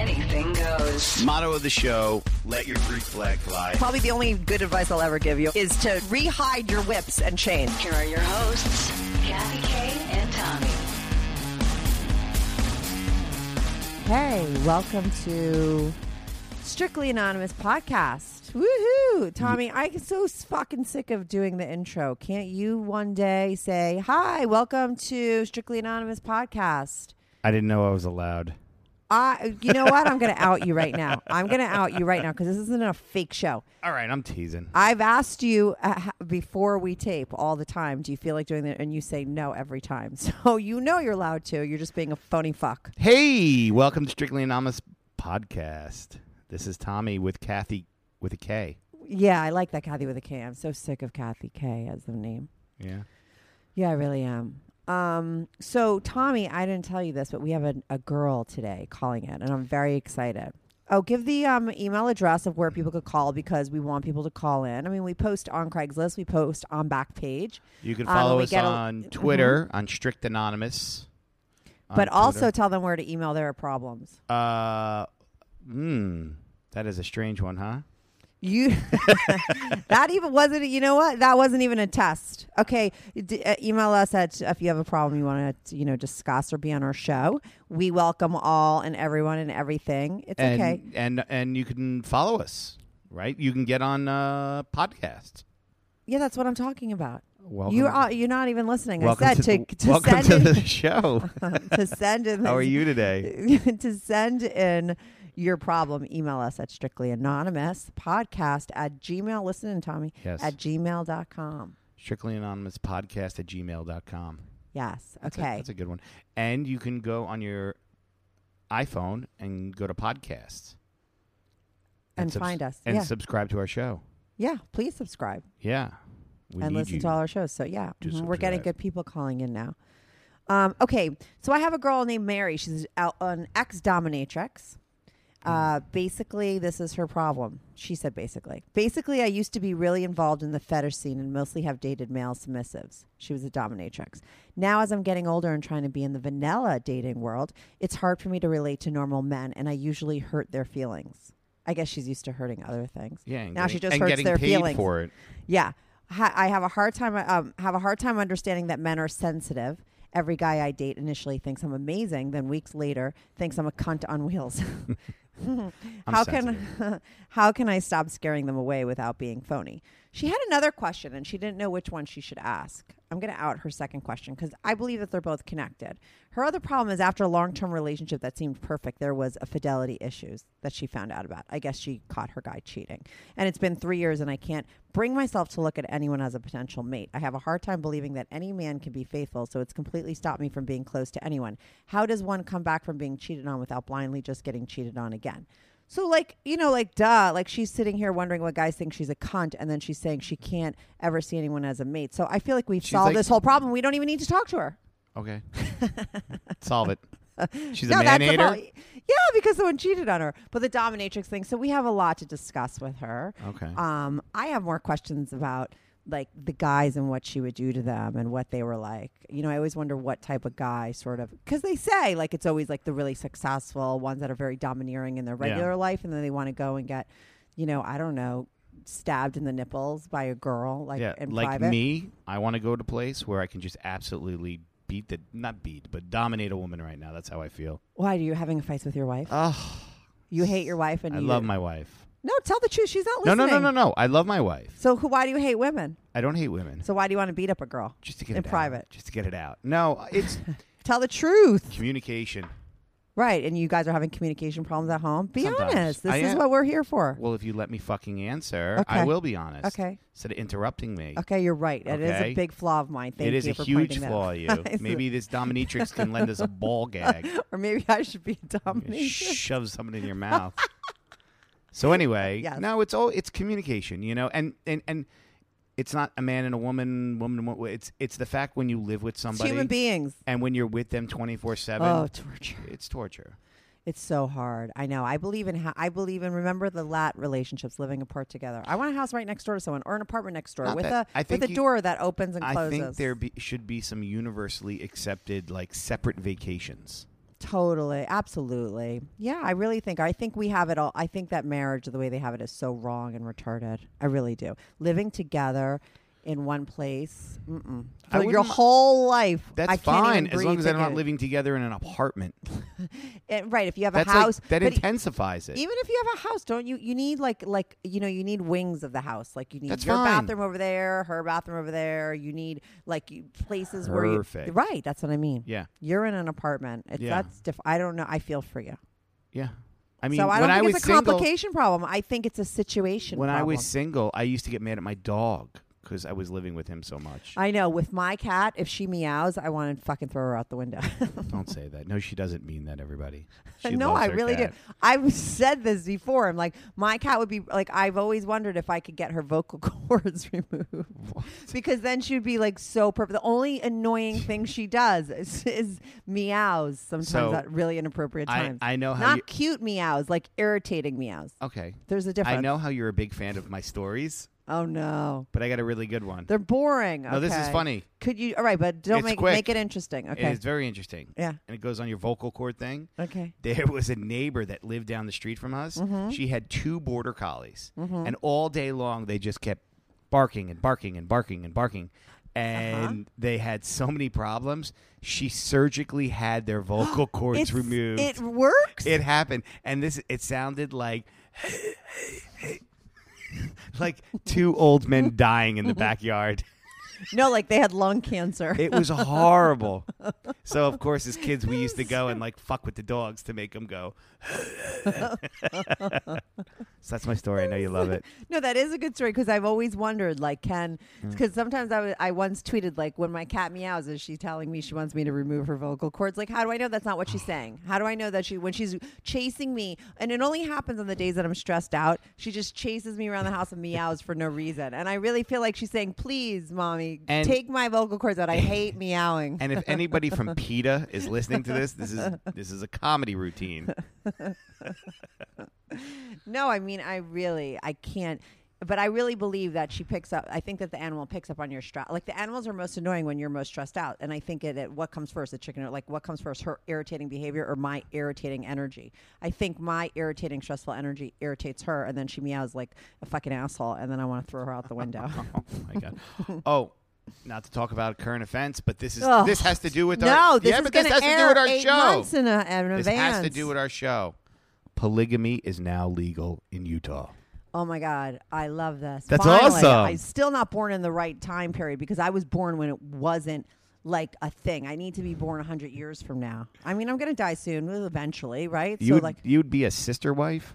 anything goes. Motto of the show: Let your Greek flag fly. Probably the only good advice I'll ever give you is to rehide your whips and chains. Here are your hosts, Kathy Kay and Tommy. Hey, welcome to Strictly Anonymous podcast. Woohoo! Tommy, I'm so fucking sick of doing the intro. Can't you one day say, Hi, welcome to Strictly Anonymous podcast? I didn't know I was allowed. I, you know what? I'm going to out you right now. I'm going to out you right now because this isn't a fake show. All right, I'm teasing. I've asked you uh, before we tape all the time, do you feel like doing that? And you say no every time. So you know you're allowed to. You're just being a phony fuck. Hey, welcome to Strictly Anonymous podcast. This is Tommy with Kathy with a K. Yeah, I like that Kathy with a K. I'm so sick of Kathy K as the name. Yeah. Yeah, I really am. Um, so Tommy, I didn't tell you this, but we have a, a girl today calling in, and I'm very excited. Oh, give the um, email address of where people could call because we want people to call in. I mean, we post on Craigslist, we post on Backpage, You can Um, follow we us get a- on Twitter on Strict Anonymous. on but also tell them where to email their problems. uh, hmm, that is a strange one, huh? You that even wasn't you know what that wasn't even a test. Okay, D- uh, email us at if you have a problem you want to you know discuss or be on our show. We welcome all and everyone and everything. It's and, okay. And and you can follow us, right? You can get on uh, podcast. Yeah, that's what I'm talking about. Welcome. You are you're not even listening. welcome I said to, to, to welcome send to in, the show. to send in How are you today? to send in your problem, email us at strictly anonymous podcast at gmail. Listen, Tommy Yes. at gmail.com. Strictly Anonymous Podcast at gmail.com. Yes. That's a- Okay. that's a good one. And you can go on your iPhone and go to podcasts and subs- find us. and yeah. subscribe to our show. yeah. Please subscribe. Yeah. And listen you. to all our shows. So yeah, mhm, we're getting good people calling in now. Um, okay, so I have a girl named Mary. She's out an ex dominatrix. Uh, basically, this is her problem. She said, basically, basically, I used to be really involved in the fetish scene and mostly have dated male submissives. She was a dominatrix. Now, as I'm getting older and trying to be in the vanilla dating world, it's hard for me to relate to normal men, and I usually hurt their feelings. I guess she's used to hurting other things. yeah. Now she just and hurts getting their paid feelings. for it. Yeah, ha- I have a hard time. Um, have a hard time understanding that men are sensitive. Every guy I date initially thinks I'm amazing, then weeks later thinks I'm a cunt on wheels. How sensitive. can how can I stop scaring them away without being phony? She had another question and she didn't know which one she should ask. I'm going to out her second question because I believe that they're both connected. Her other problem is after a long term relationship that seemed perfect, there was a fidelity issues that she found out about. I guess she caught her guy cheating. And it's been three years and I can't bring myself to look at anyone as a potential mate. I have a hard time believing that any man can be faithful, so it's completely stopped me from being close to anyone. How does one come back from being cheated on without blindly just getting cheated on again? So, like, you know, like, duh, like she's sitting here wondering what guys think she's a cunt, and then she's saying she can't ever see anyone as a mate. So I feel like we've She's solved like- this whole problem. We don't even need to talk to her. Okay. Solve it. She's a that's the man problem. Yeah, because someone cheated on her. But the dominatrix thing. So we have a lot to discuss with her. Okay. Um, I have more questions about like the guys and what she would do to them and what they were like. You know, I always wonder what type of guy sort of because they say like it's always like the really successful ones that are very domineering in their Yeah. regular life, and then they want to go and get, you know, I don't know, stabbed in the nipples by a girl like yeah. in Like private. me, I want to go to a place where I can just absolutely beat the, not beat, but dominate a woman right now. That's how I feel. Why are you having a fight with your wife? Oh, you hate your wife, and I you love my wife. No, tell the truth. She's not No, listening. no, no, no, no. I love my wife. So who, why do you hate women? I don't hate women. So why do you want to beat up a girl? Just to get in it out. private. Just to get it out. No, it's Tell the truth. communication. Right. And you guys are having communication problems at home. Be Sometimes. honest. This I is am. what we're here for. Well, if you let me fucking answer, Okay. I will be honest. Okay. Instead of interrupting me. Okay, you're right. It is Okay. a big flaw of mine. Thank it is you a for huge pointing that flaw out. of you. Maybe this dominatrix can lend us a ball gag. or maybe I should be a dominatrix. Shove something in your mouth. So anyway, Yes. no, it's all it's communication, you know, and and and It's not a man and a woman, woman and woman. It's it's the fact when you live with It's somebody human beings. and when you're with them twenty four seven. Oh, torture. It's torture. It's so hard. I know. I believe in. Ha- I believe in. Remember the lat relationships, living apart together. I want a house right next door to someone, or an apartment next door Not with that- a I with a you- door that opens and I closes. think there be, should be some universally accepted like separate vacations. Totally, absolutely. Yeah, I really think. I think we have it all. I think that marriage, the way they have it, is so wrong and retarded. I really do. Living together in one place, mm-mm. For your whole life. That's I can't fine even as long breathe as they're not together. living together in an apartment. Eh, right. If you have That's a house, like, that but e- intensifies it. Even if you have a house, don't you? You need like like you know you need wings of the house. Like you need That's your fine. bathroom over there, her bathroom over there. You need like you, places where Perfect. you right. That's what I mean. yeah, You're in an apartment. It's, Yeah. That's diff- I don't know. I feel for you. yeah. I mean, so I don't I think was it's a single, complication problem. I think it's a situation. when I problem. was single, I used to get mad at my dog because I was living with him so much. I know with my cat, if she meows, I want to fucking throw her out the window. Don't say that. No, she doesn't mean that. Everybody. She no, I really cat. do. I've said this before. I'm like, my cat would be like, I've always wondered if I could get her vocal cords removed because then she would be like so perfect. The only annoying thing she does is, is meows sometimes So, at really inappropriate I, times. I know how Not you. cute meows, like irritating meows. Okay. There's a difference. I know how you're a big fan of my stories, Oh no, but I got a really good one. they're boring. No, this is Okay. funny. Could you? All right, but don't It's make quick. make it interesting. Okay. It's very interesting. yeah. And it goes on your vocal cord thing. Okay. There was a neighbor that lived down the street from us. Mm-hmm. She had two border collies, and all day long they just kept barking and barking and barking and barking. And Uh-huh. they had so many problems. She surgically had their vocal cords It's- removed. It works. it happened, and this it sounded like like two old men dying in the backyard. no, like they had lung cancer. It was horrible. so of course, as kids, we used to go and like fuck with the dogs to make them go. So that's my story. I know you love it. No, that is a good story because I've always wondered, like, can hmm. because sometimes I I once tweeted like when my cat meows, is she telling me she wants me to remove her vocal cords? Like, how do I know that's not what she's saying? How do I know that she when she's chasing me, and it only happens on the days that I'm stressed out, she just chases me around the house and meows for no reason, and I really feel like she's saying, "Please, mommy, And- take my vocal cords out. I hate meowing." And if anybody from PETA is listening to this, this is this is a comedy routine. No, I mean, I really, I can't. But I really believe that she picks up. I think that the animal picks up on your stress. Like the animals are most annoying when you're most stressed out. And I think it, it what comes first, the chicken or like what comes first, her irritating behavior or my irritating energy. I think my irritating, stressful energy irritates her, and then she meows like a fucking asshole, and then I want to throw her out the window. Oh my god. Oh, not to talk about current events, but this is Ugh. this has to do with no, our this yeah, is but this gonna to air do with our eight show. months in, a, in This advance. has to do with our show. Polygamy is now legal in Utah. Oh my God, I love this. That's Finally, awesome. I'm still not born in the right time period because I was born when it wasn't like a thing. I need to be born 100 years from now. I mean, I'm going to die soon, eventually, right? You so, would, like, you would be a sister wife?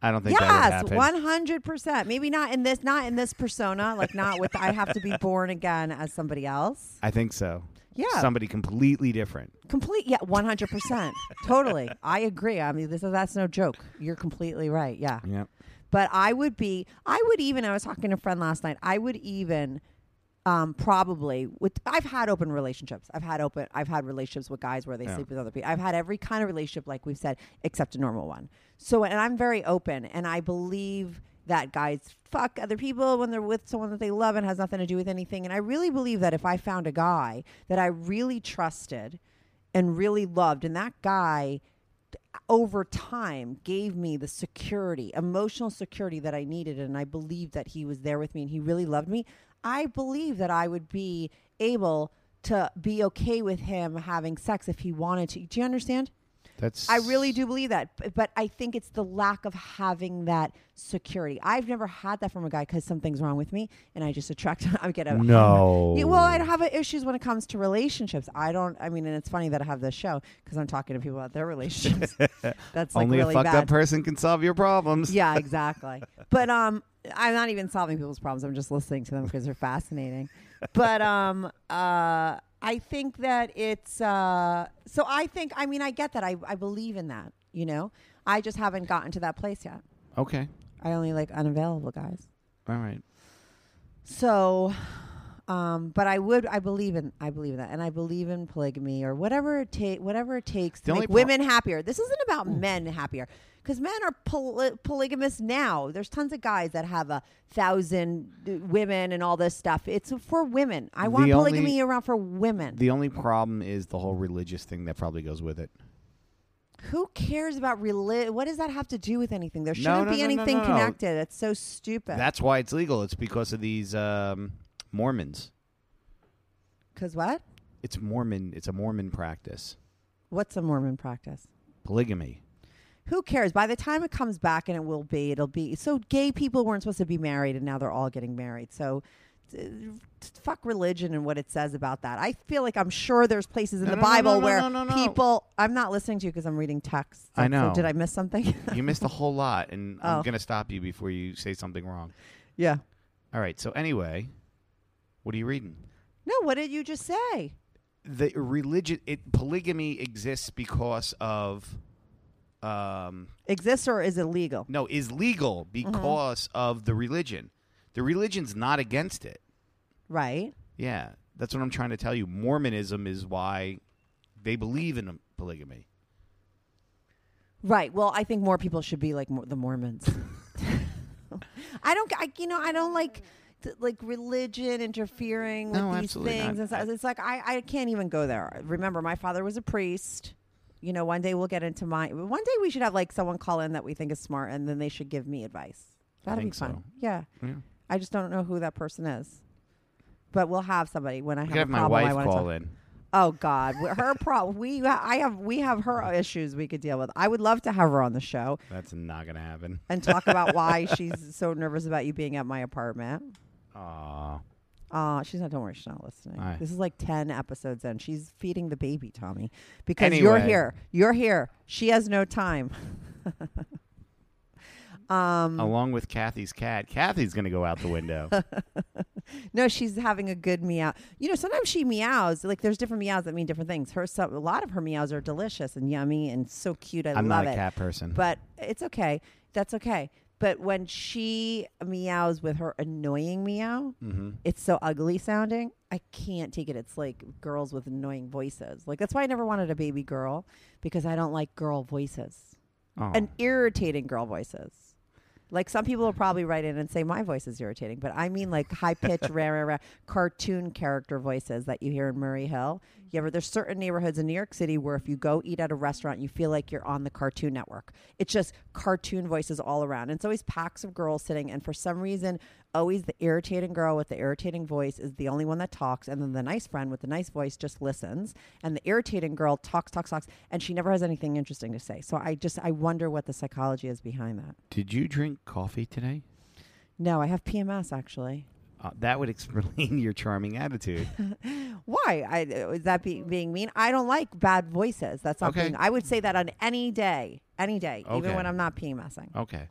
I don't think yes, 100. percent Maybe not in this, not in this persona. Like, not with. I have to be born again as somebody else. I think so. Yeah. Somebody completely different. Complete. Yeah, 100. percent Totally. I agree. I mean, this is that's no joke. You're completely right. Yeah. Yeah. But I would be, I would even, I was talking to a friend last night, I would even um, probably with I've had open relationships. I've had open I've had relationships with guys where they Yeah. sleep with other people. I've had every kind of relationship like we've said except a normal one. So and I'm very open and I believe that guys fuck other people when they're with someone that they love and has nothing to do with anything. And I really believe that if I found a guy that I really trusted and really loved and that guy over time gave me the security, emotional security that I needed, and I believed that he was there with me and he really loved me. I believe that I would be able to be okay with him having sex if he wanted to. Do you understand? That's I really do believe that, but I think it's the lack of having that security. I've never had that from a guy because something's wrong with me, and I just attract. I get a No. Yeah, well, I have issues when it comes to relationships. I don't. I mean, and it's funny that I have this show because I'm talking to people about their relationships. That's like Only really a fucked bad. up person can solve your problems. Yeah, exactly. but um, I'm not even solving people's problems. I'm just listening to them because they're fascinating. But um, uh, I think that it's uh, so. I think. I mean, I get that. I I believe in that. You know, I just haven't gotten to that place yet. Okay. I only like unavailable guys. All right. So, um, but I would, I believe in, I believe in that, and I believe in polygamy or whatever it take, whatever it takes to The only make pro- women happier. This isn't about men happier because men are poly- polygamous now. There's tons of guys that have a thousand uh, women and all this stuff. It's for women. I want The only- polygamy around for women. The only problem is the whole religious thing that probably goes with it. Who cares about religion? What does that have to do with anything? There shouldn't no, be no, anything no, no. connected. It's so stupid. That's why it's legal. It's because of these um, Mormons. Because what? It's Mormon. It's a Mormon practice. What's a Mormon practice? Polygamy. Who cares? By the time it comes back, and it will be, it'll be. So gay people weren't supposed to be married, and now they're all getting married. So. Fuck religion and what it says about that. I feel like I'm sure there's places in No, the no, Bible no, where no, no, no. people. I'm not listening to you because I'm reading text. I know. So did I miss something? You missed a whole lot, and I'm Oh. going to stop you before you say something wrong. yeah. All right. So anyway, what are you reading? No. What did you just say? The religion, it polygamy exists because of, um, Exists or is illegal? no, is legal Mm-hmm. because of the religion. The religion's not against it. Right. Yeah, that's what I'm trying to tell you. Mormonism is why they believe in polygamy. Right. Well, I think more people should be like the Mormons. I don't. I, you know, I don't like th- like religion interfering with No, these absolutely things. not. And stuff. It's like I, I can't even go there. Remember, my father was a priest. You know, one day we'll get into my. One day we should have like someone call in that we think is smart, and then they should give me advice. That'd be think fun. so. Yeah. Yeah. I just don't know who that person is. But we'll have somebody when I have, could have a my problem I wife wanna call talk- in. Oh God, her problem. We I have we have her issues we could deal with. I would love to have her on the show That's not going to happen. and talk about why she's so nervous about you being at my apartment. Aw. Uh, she's not. Don't worry, she's not listening. Right. This is like ten episodes in. She's feeding the baby, Tommy, because you're Anyway. here. You're here. She has no time. um, Along with Kathy's cat. Kathy's going to go out the window. no, she's having a good meow. You know, sometimes she meows. Like there's different meows that mean different things. Her some, a lot of her meows are delicious and yummy and so cute. I I'm love not a it. cat person. But it's okay. That's okay. But when she meows with her annoying meow, hmm it's so ugly sounding. I can't take it. It's like girls with annoying voices. Like that's why I never wanted a baby girl because I don't like girl voices Oh. and irritating girl voices. Like some people will probably write in and say my voice is irritating, but I mean like high pitched, rah, rah, rah, cartoon character voices that you hear in Murray Hill. You ever there's certain neighborhoods in New York City where if you go eat at a restaurant, you feel like you're on the Cartoon Network. It's just cartoon voices all around. And it's always packs of girls sitting, and for some reason, always the irritating girl with the irritating voice is the only one that talks, and then the nice friend with the nice voice just listens, and the irritating girl talks, talks, talks, and she never has anything interesting to say. So I just I wonder what the psychology is behind that. Did you drink coffee today? No, I have PMS actually. Uh, that would explain your charming attitude. Why? I, is that be, being mean? I don't like bad voices. That's not Okay. being. I would say that on any day, any day, even when I'm not PMSing. Okay.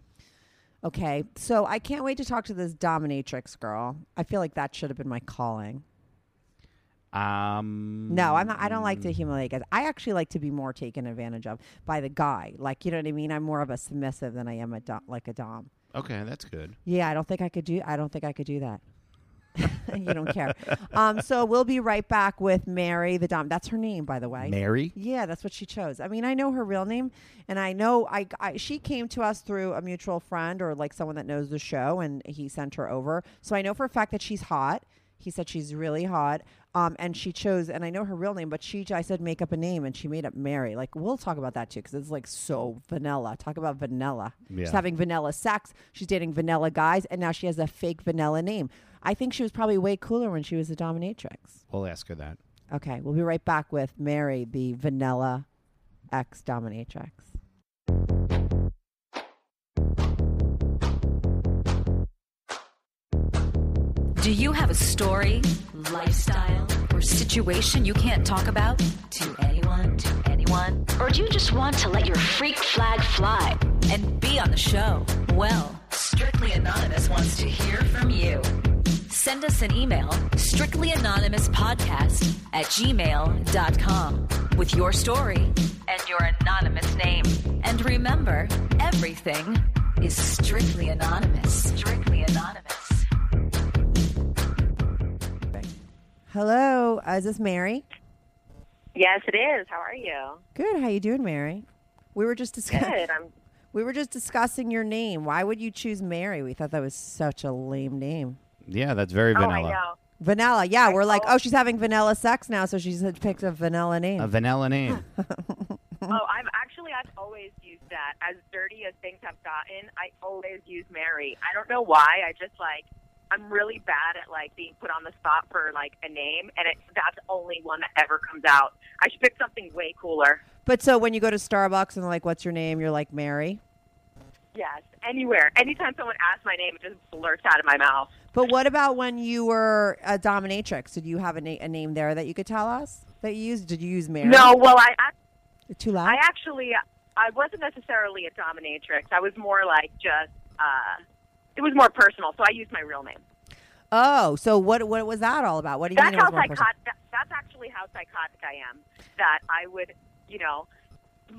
Okay, so I can't wait to talk to this dominatrix girl. I feel like that should have been my calling. Um. No, I'm not. I don't like to humiliate guys. I actually like to be more taken advantage of by the guy. Like, you know what I mean? I'm more of a submissive than I am a dom, like a dom. Okay, that's good. Yeah, I don't think I could do. I don't think I could do that. you don't care. Um, so we'll be right back with Mary the dom. That's her name, by the way. Mary. Yeah, that's what she chose. I mean, I know her real name, and I know I, I she came to us through a mutual friend or like someone that knows the show, and he sent her over. So I know for a fact that she's hot. He said she's really hot, um, and she chose, and I know her real name, but she I said make up a name, and she made up Mary. Like we'll talk about that too, because it's like so vanilla. Talk about vanilla. Yeah. She's having vanilla sex. She's dating vanilla guys, and now she has a fake vanilla name. I think she was probably way cooler when she was a dominatrix. We'll ask her that. Okay, we'll be right back with Mary, the vanilla ex dominatrix. Do you have a story, lifestyle, or situation you can't talk about to anyone, to anyone, Or do you just want to let your freak flag fly? and be on the show? Well, Strictly Anonymous wants to hear from you. Send us an email, strictlyanonymouspodcast at gmail.com, with your story and your anonymous name. And remember, everything is strictly anonymous. Strictly anonymous. Hello, uh, is this Mary? Yes, it is. How are you? Good. How you doing, Mary? We were just discussing. Good. I'm. We were just discussing your name. Why would you choose Mary? We thought that was such a lame name. Yeah, that's very Oh, I vanilla. know. Vanilla. Yeah, I we're like, oh, she's having vanilla sex now, so she's picked a vanilla name. a vanilla name. Oh, I'm actually. I've always used that. As dirty as things have gotten, I always use Mary. I don't know why. I just like. I'm really bad at like being put on the spot for like a name, and it, that's the only one that ever comes out. I should pick something way cooler. but so when you go to Starbucks and they're like, what's your name? You're like Mary. Yes, anywhere. Anytime someone asks my name, it just blurts out of my mouth. But what about when you were a dominatrix? Did you have a, na- a name there that you could tell us that you used? Did you use Mary? No, well, I ac- Too loud? I actually I wasn't necessarily a dominatrix. I was more like just uh it was more personal, so I used my real name. oh, so what what was that all about? What do you That's mean how was more personal? psychotic that, that's actually how psychotic I am. That I would, you know,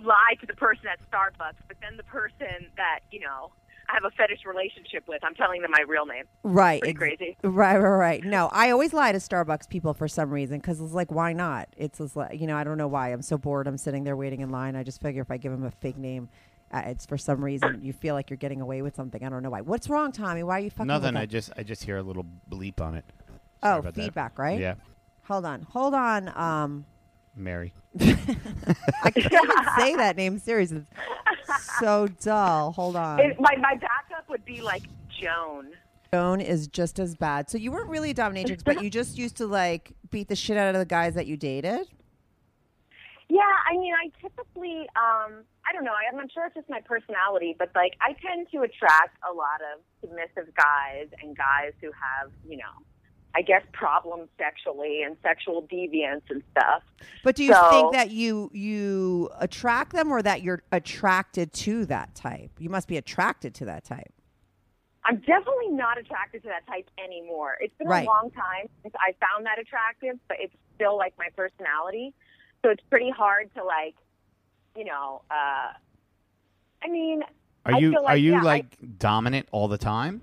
lie to the person at Starbucks, but then the person that, you know, I have a fetish relationship with, I'm telling them my real name. Right. Pretty crazy. Right, right, right. No, I always lie to Starbucks people for some reason because it's like, why not? It's just like, you know, I don't know why. I'm so bored. I'm sitting there waiting in line. I just figure if I give them a fake name, uh, it's for some reason you feel like you're getting away with something. I don't know why. What's wrong, Tommy? Why are you fucking? Nothing. I just I just hear a little bleep on it. Sorry oh, about that. feedback, right? Yeah, Hold on, hold on. Um, Mary. I can't even say that name seriously. It's so dull. Hold on. It, my my backup would be like Joan. Joan is just as bad. So you weren't really a dominatrix, but you just used to like beat the shit out of the guys that you dated. Yeah, I mean, I typically, um, I don't know. I'm not sure it's just my personality, but like, I tend to attract a lot of submissive guys and guys who have, you know, I guess problems sexually and sexual deviance and stuff. But do you So- think that you you attract them, or that you're attracted to that type? You must be attracted to that type. I'm definitely not attracted to that type anymore. It's been Right. a long time since I found that attractive, but it's still like my personality. So it's pretty hard to like, you know, uh, I mean, Are I you feel like, are you yeah, I- like dominant all the time?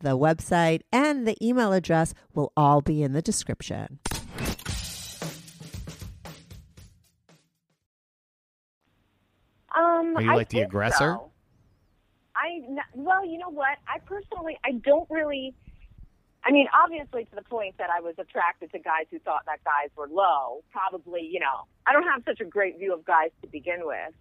the website, and the email address will all be in the description. Um, Are you I like the aggressor? so. I n- well, you know what? I personally, I don't really. I mean, obviously, to the point that I was attracted to guys who thought that guys were low. Probably, you know, I don't have such a great view of guys to begin with,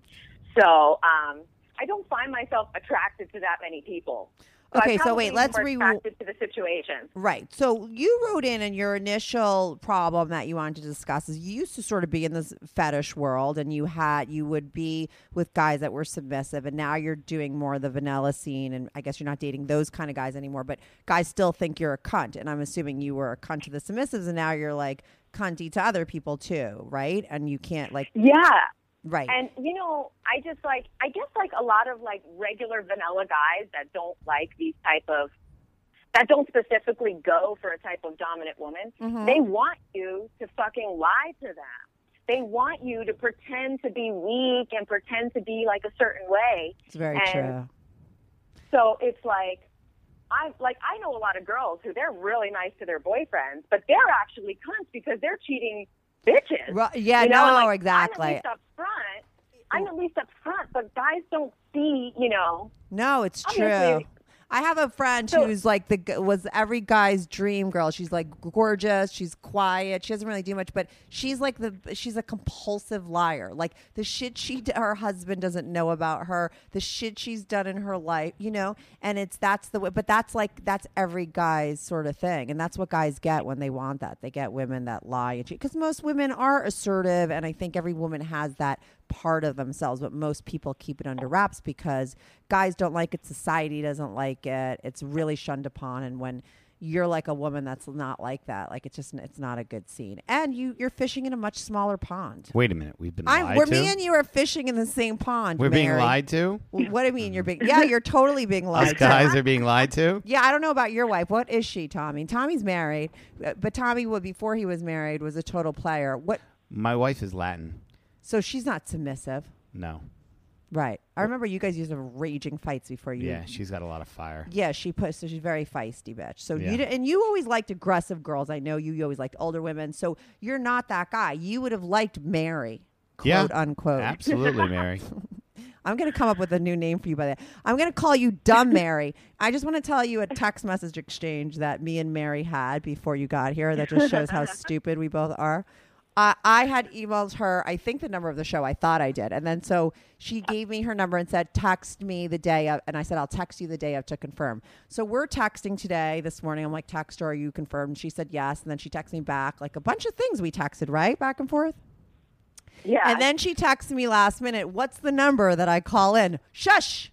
so um, I don't find myself attracted to that many people. So Okay, so wait, let's re- to the situation. Right. So you wrote in, and your initial problem that you wanted to discuss is you used to sort of be in this fetish world, and you had you would be with guys that were submissive, and now you're doing more of the vanilla scene, and I guess you're not dating those kind of guys anymore. But guys still think you're a cunt, and I'm assuming you were a cunt to the submissives, and now you're like cunty to other people too, right? And you can't like Yeah, right. And you know, I just like I guess like a lot of like regular vanilla guys that don't like these type of that don't specifically go for a type of dominant woman. Mhm. They want you to fucking lie to them. They want you to pretend to be weak and pretend to be like a certain way. it's very and- true. So it's like I like I know a lot of girls who they're really nice to their boyfriends, but they're actually cunts because they're cheating bitches. Right, yeah, You know, no, like, I'm exactly. at least up front. I'm at least up front, but guys don't see, you know. No, it's true. I have a friend So- who's like the was every guy's dream girl. She's like gorgeous. She's quiet. She doesn't really do much, but she's like the she's a compulsive liar. Like the shit she her husband doesn't know about her, the shit she's done in her life, you know. And it's that's the way. But that's like that's every guy's sort of thing, and that's what guys get when they want that. They get women that lie and cheat because most women are assertive, and I think every woman has that part of themselves, but most people keep it under wraps because guys don't like it, society doesn't like it. It's really shunned upon, and when you're like a woman that's not like that, like it's just it's not a good scene. And you you're fishing in a much smaller pond. Wait a minute. We've been I'm lied where to. me and you are fishing in the same pond. We're being Mary. lied to. Well, What do you mean you're being? Yeah, you're totally being lied Us to. guys are being lied to. Yeah, I don't know about your wife. What is she, Tommy? Tommy's married, but Tommy, well, before he was married, was a total player. What? My wife is Latin. So she's not submissive, No. right? I remember you guys used to have raging fights before you. Yeah, she's got a lot of fire. Yeah, she put so she's very feisty bitch. So Yeah. you di- and you always liked aggressive girls. I know you. You always liked older women. So you're not that guy. You would have liked Mary, quote Yeah, unquote. Absolutely, Mary. I'm going to come up with a new name for you by that. I'm going to call you Dumb Mary. I just want to tell you a text message exchange that me and Mary had before you got here that just shows how stupid we both are. Uh, I had emailed her, I think the number of the show. I thought I did. And then so she gave me her number and said, text me the day of. And I said, I'll text you the day of to confirm. So we're texting today, this morning. I'm like, text her, are you confirmed? She said yes. And then she texted me back, like a bunch of things we texted, right? Back and forth. Yeah. And then she texted me last minute, what's the number that I call in? Shush.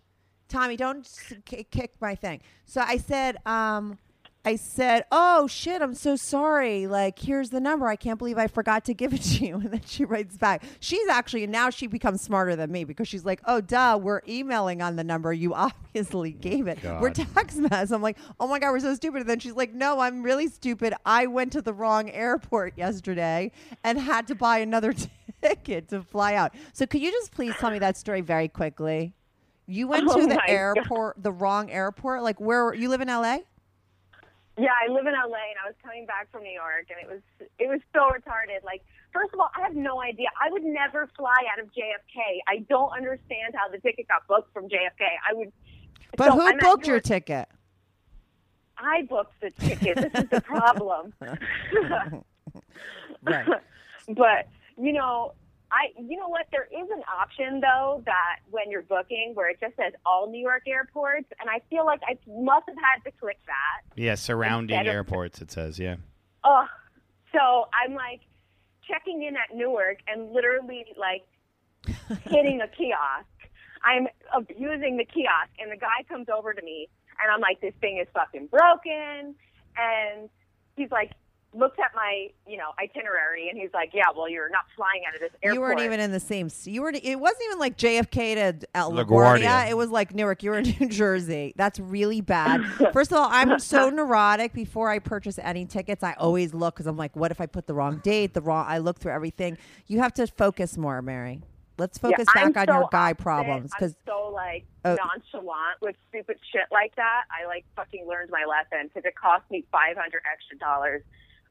Tommy, don't kick my thing. So I said, um, I said, oh shit, I'm so sorry. Like, here's the number. I can't believe I forgot to give it to you. And then she writes back. She's actually, and now she becomes smarter than me because she's like, oh, duh, we're emailing on the number you obviously oh gave it. We're text mess. I'm like, oh my God, we're so stupid. And then she's like, no, I'm really stupid. I went to the wrong airport yesterday and had to buy another ticket to fly out. So could you just please tell me that story very quickly? You went Oh to the my God. airport, the wrong airport. Like where you live in LA? Yeah, I live in LA and I was coming back from New York and it was it was so retarded. Like, first of all, I have no idea. I would never fly out of JFK. I don't understand how the ticket got booked from JFK. I would But so who I'm booked your ticket? I booked the ticket. This is the problem. Right. but you know, I you know what? There is an option though that when you're booking where it just says all New York airports, and I feel like I must have had to click that. Yeah, surrounding of- airports. It says, yeah. Oh, so I'm like checking in at Newark and literally like hitting a kiosk. I'm abusing the kiosk, and the guy comes over to me, and I'm like, "This thing is fucking broken," and he's like. Looks at my, you know, itinerary, and he's like, "Yeah, well, you're not flying out of this airport." You weren't even in the same. c- You were. It wasn't even like JFK to uh, LaGuardia. LaGuardia. It was like Newark. You were in New Jersey. That's really bad. First of all, I'm so neurotic. Before I purchase any tickets, I always look because I'm like, what if I put the wrong date? The wrong. I look through everything. You have to focus more, Mary. Let's focus Yeah, back I'm on so your guy opposite. problems because so like Oh. nonchalant with stupid shit like that. I like fucking learned my lesson because it cost me five hundred extra dollars.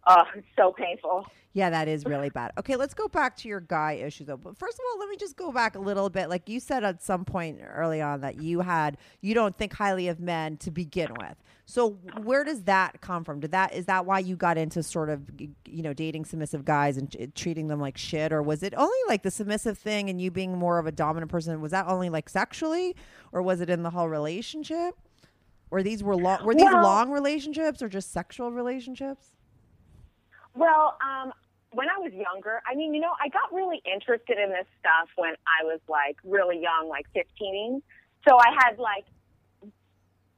Oh, it's so painful. Yeah, that is really bad. Okay, let's go back to your guy issue though. But first of all, let me just go back a little bit. Like you said at some point early on that you had you don't think highly of men to begin with. So where does that come from? Did that is that why you got into sort of you know dating submissive guys and t- treating them like shit, or was it only like the submissive thing and you being more of a dominant person? Was that only like sexually, or was it in the whole relationship? Or these were long were these Well- long relationships or just sexual relationships? Well, um, when I was younger, I mean, you know, I got really interested in this stuff when I was like really young, like 15. So I had like,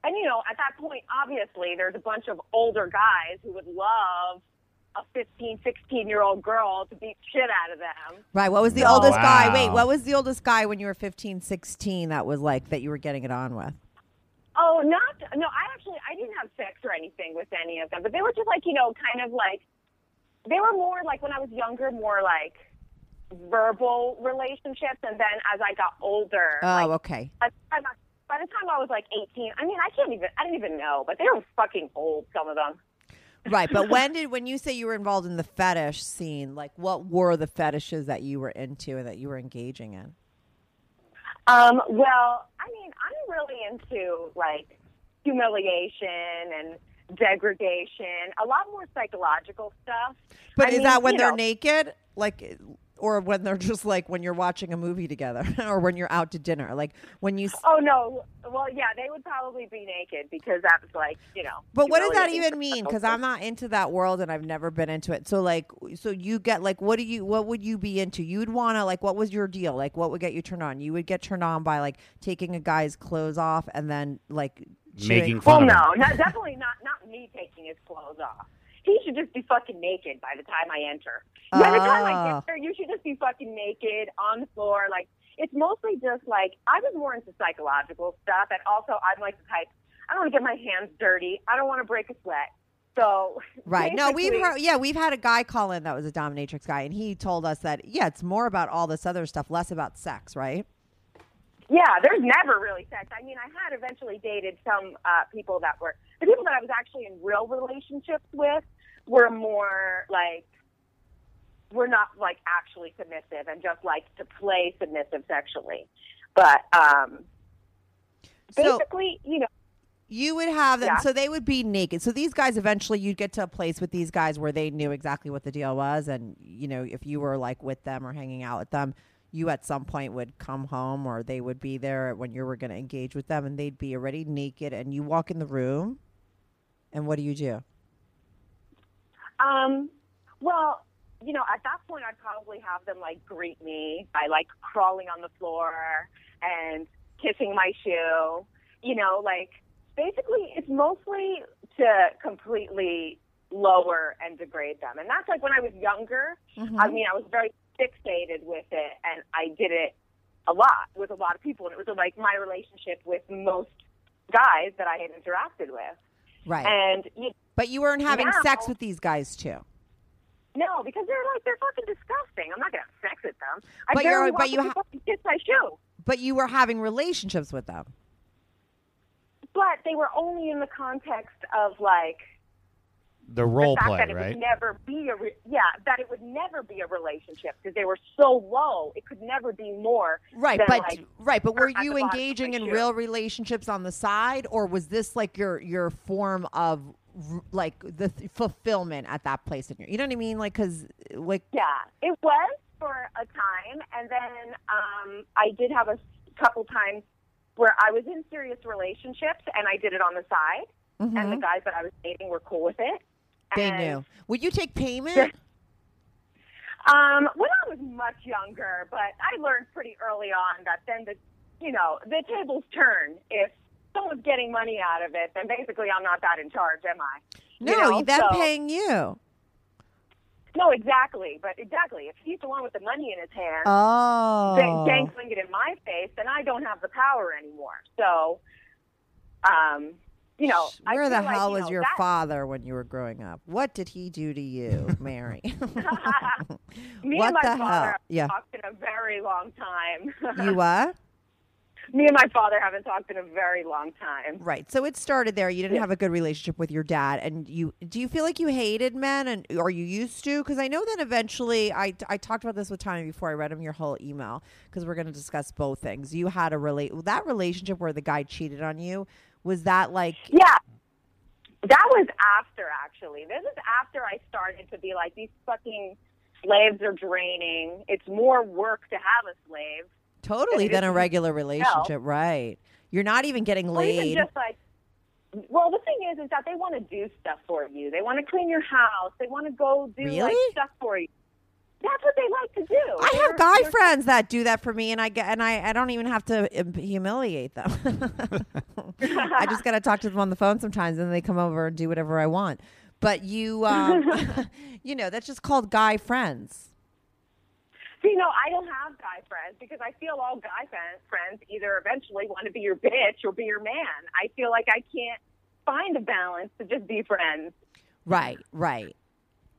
and you know, at that point, obviously, there's a bunch of older guys who would love a 15, 16 year old girl to beat shit out of them. Right. What was the No. oldest guy? Wait, what was the oldest guy when you were 15, 16 that was like that you were getting it on with? Oh, not no. I actually I didn't have sex or anything with any of them, but they were just like you know, kind of like they were more like when I was younger, more like verbal relationships, and then as I got older, Oh, like, okay. by the time I- by the time I was like 18, I mean, I can't even I didn't even know, but they were fucking old, some of them. Right. But when did when you say you were involved in the fetish scene, like what were the fetishes that you were into and that you were engaging in? Um, well, I mean, I'm really into like humiliation and degradation, a lot more psychological stuff. But I is mean, that when they're know, naked? Like or when they're just like when you're watching a movie together or when you're out to dinner? Like when you Oh no! Well, yeah, they would probably be naked because that was like you know. But what does that even mean? Because I'm not into that world and I've never been into it. So like, so you get like, what do you? What would you be into? You'd want to like, what was your deal? Like, what would get you turned on? You would get turned on by like taking a guy's clothes off and then like chewing- Making Well, of no, him. not, definitely not. Not me taking his clothes off. He should just be fucking naked by the time I enter. By the time I ah. get there, you should just be fucking naked on the floor. Like it's mostly just like I was more into psychological stuff, and also I'm like the type I don't want to get my hands dirty. I don't want to break a sweat. So Right. No, we've heard, yeah, we've had a guy call in that was a dominatrix guy, and he told us that yeah, it's more about all this other stuff, less about sex, right? Yeah, there's never really sex. I mean, I had eventually dated some uh, people that were the people that I was actually in real relationships with were more like were not like actually submissive and just like to play submissive sexually. But um So- basically, you know, You would have them, Yeah. so they would be naked. So these guys eventually, you'd get to a place with these guys where they knew exactly what the deal was, and you know, if you were like with them or hanging out with them, you at some point would come home, or they would be there when you were going to engage with them, and they'd be already naked, and you walk in the room, and what do you do? Um, well, you know, at that point, I'd probably have them like greet me by like crawling on the floor and kissing my shoe. You know, like basically, it's mostly to completely lower and degrade them. And that's like when I was younger. I mean, I was very fixated with it, and I did it a lot with a lot of people, and it was like my relationship with most guys that I had interacted with. Right. And you but you weren't having now- sex with these guys too. No, because they're like they're fucking disgusting. I'm not gonna have sex with them. I But you're- but you ha- kiss my shoe. But you were having relationships with them. But they were only in the context of like The role the fact play, that it right? would never be a re- yeah that it would never be a relationship because they were so low. It could never be more. Right, than, but like, right, but were you engaging in real relationships on the side, or was this like your your form of like the th- fulfillment at that place in your? You know what I mean? Like, because like Yeah, it was for a time, and then um, I did have a couple times where I was in serious relationships, and I did it on the side, and the guys that I was dating were cool with it. They And, knew. Would you take payment? Um, when I was much younger, but I learned pretty early on that then the, you know, the tables turn. If someone's getting money out of it, then basically I'm not that in charge, am I? No, You know, them so- paying you. No, exactly. But exactly, if he's the one with the money in his hand, Oh, dan- dangling it in my face, then I don't have the power anymore. So, um, you know, where the like, hell you was know, your father when you were growing up? What did he do to you, Mary? Me What and my the father hell? haven't Yeah. talked in a very long time. you what? Me and my father haven't talked in a very long time. Right. So it started there. You didn't Yeah. have a good relationship with your dad, and you do you feel like you hated men, and or you used to? Because I know that eventually, I I talked about this with Tommy before I read him your whole email because we're going to discuss both things. You had a relate that relationship where the guy cheated on you. Was that like Yeah. That was after, actually. This is after I started to be like, these fucking slaves are draining. It's more work to have a slave. totally than a regular relationship? Right. You're not even getting Or even laid. just like, well, the thing is, is that they want to do stuff for you. They want to clean your house. They want to go do like stuff for you. That's what they like to do. I They're- have guy friends that do that for me, and I get and I, I don't even have to um, humiliate them. I just got to talk to them on the phone sometimes, and they come over and do whatever I want. But you, um, you know, that's just called guy friends. See, no, I don't have guy friends because I feel all guy friends either eventually want to be your bitch or be your man. I feel like I can't find a balance to just be friends. Right, right.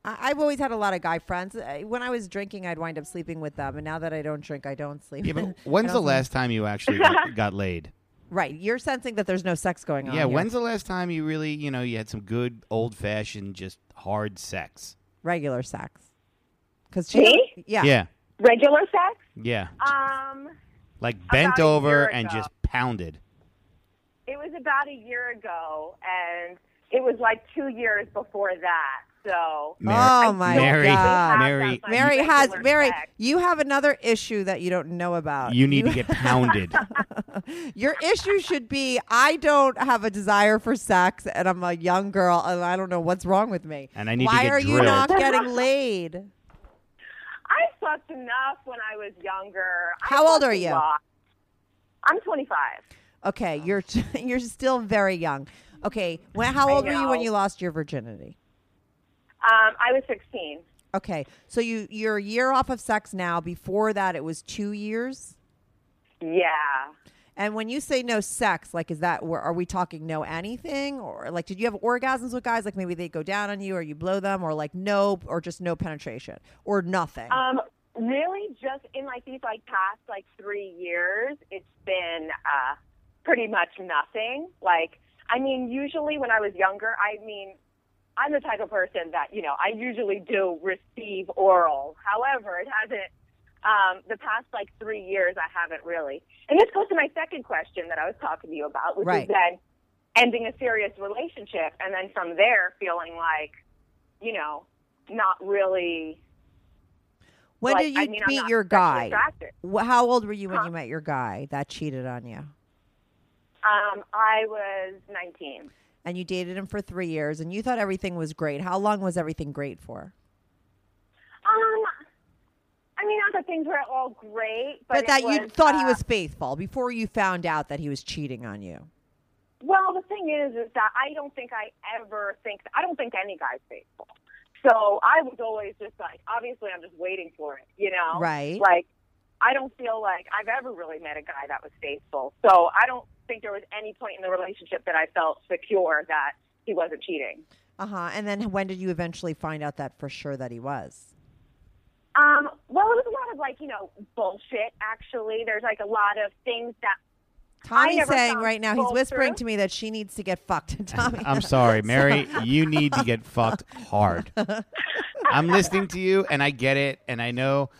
I, I've always had a lot of guy friends. Uh, When I was drinking, I'd wind up sleeping with them, and now that I don't drink, I don't sleep. Yeah, but when's the last time you actually got, got laid? Right, you're sensing that there's no sex going on. Yeah, here. when's the last time you really, you know, you had some good old fashioned, just hard sex? regular sex? Because Me? yeah, yeah, Regular sex? yeah. Um, Like bent over and just pounded. it was about a year ago, and it was like two years before that. So oh Mary, Oh, my Mary, God. Mary, Like Mary regular has Mary. sex. You have another issue that you don't know about. you need to get pounded. Your issue should be I don't have a desire for sex and I'm a young girl and I don't know what's wrong with me. And I need to Why get are you not getting laid? I fucked enough when I was younger. I How old are you? lot. I'm 25. Okay, you're you're still very young. Okay, when how old were you when you lost your virginity? Um, I was 16. Okay, so you you're a year off of sex now. Before that, it was two years. Yeah. And when you say no sex, like is that where are we talking no anything or like did you have orgasms with guys like maybe they go down on you or you blow them or like no or just no penetration or nothing? Um, really, just in like these like past like three years, it's been uh, pretty much nothing. Like, I mean, usually when I was younger, I mean, I'm the type of person that you know I usually do receive oral. However, it hasn't. Um, the past like three years, I haven't really. And this goes to my second question that I was talking to you about, which Right. is then ending a serious relationship, and then from there feeling like, you know, not really when like, did you I mean, meet your guy? How old were you when Huh? you met your guy that cheated on you? Um, I was 19. And you dated him for three years, and you thought everything was great. How long was everything great for? Um, I mean, not that things were at all great, but, But, that you was, thought he uh, was faithful before you found out that he was cheating on you. Well, the thing is, is that I don't think I ever think I don't think any guy's faithful. So I was always just like, obviously, I'm just waiting for it, you know? Right. Like, I don't feel like I've ever really met a guy that was faithful. So I don't think there was any point in the relationship that I felt secure that he wasn't cheating. Uh huh. And then when did you eventually find out that for sure that he was? Um, well, it was a lot of like, you know, bullshit. Actually, there's like a lot of things that Tommy's saying right now, he's whispering truth. to me that she needs to get fucked. Tommy, I'm sorry, Mary. You need to get fucked hard. I'm listening to you, and I get it. And I know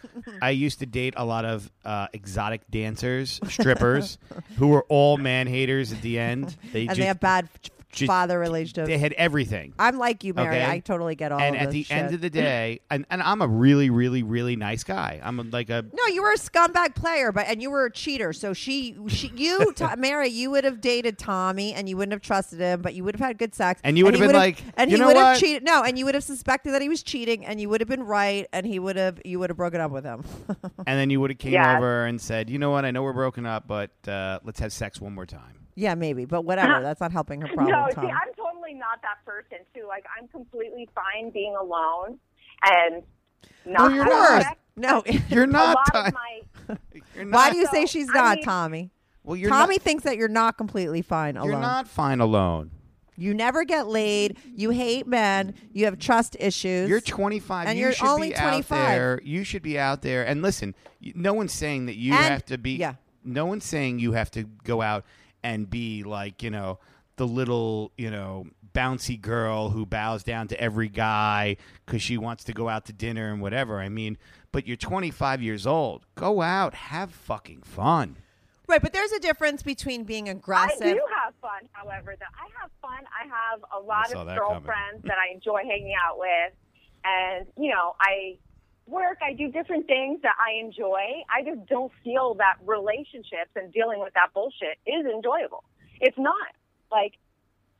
I used to date a lot of uh, exotic dancers, strippers, who were all man haters at the end. They and just they have bad f- just- father relationships. they had everything. I'm like you, Mary. Okay. I totally get all and of at the this end of the day, and, and I'm a really, really, really nice guy. I'm like a No, you were a scumbag player, but and you were a cheater. So she, she you, to, Mary, you would have dated Tommy, and you wouldn't have trusted him, but you would have had good sex, And you would he have been would like, and "You he know would have what?" cheated. No, and you would have suspected that he was cheating, and you would have been right, and he would have, you would have broken up with him. and then you would have came Yeah. over and said, you know what? I know we're broken up, but uh, let's have sex one more time. Yeah, maybe, but whatever. That's not helping her problem. no, Tom. see, I'm totally not that person too. Like, I'm completely fine being alone and not. No, you're not. sex. no, You're A not. lot of my you're why do you say So, she's I not, mean- Tommy? Well, you're Tommy not. thinks that you're not completely fine alone. You're not fine alone. You never get laid. You hate men. You have trust issues. You're 25. And you you're should only be out 25. there. You should be out there. And listen, no one's saying that you And- have to be. yeah. No one's saying you have to go out and be like you know the little you know bouncy girl who bows down to every guy because she wants to go out to dinner and whatever. I mean, but you're 25 years old. Go out, have fucking fun. right, but there's a difference between being aggressive. I aggressive. do have fun, however. That I have fun. I have a lot saw of that girlfriends that I enjoy hanging out with, and you know, I work. I do different things that I enjoy. I just don't feel that relationships and dealing with that bullshit is enjoyable. It's not like.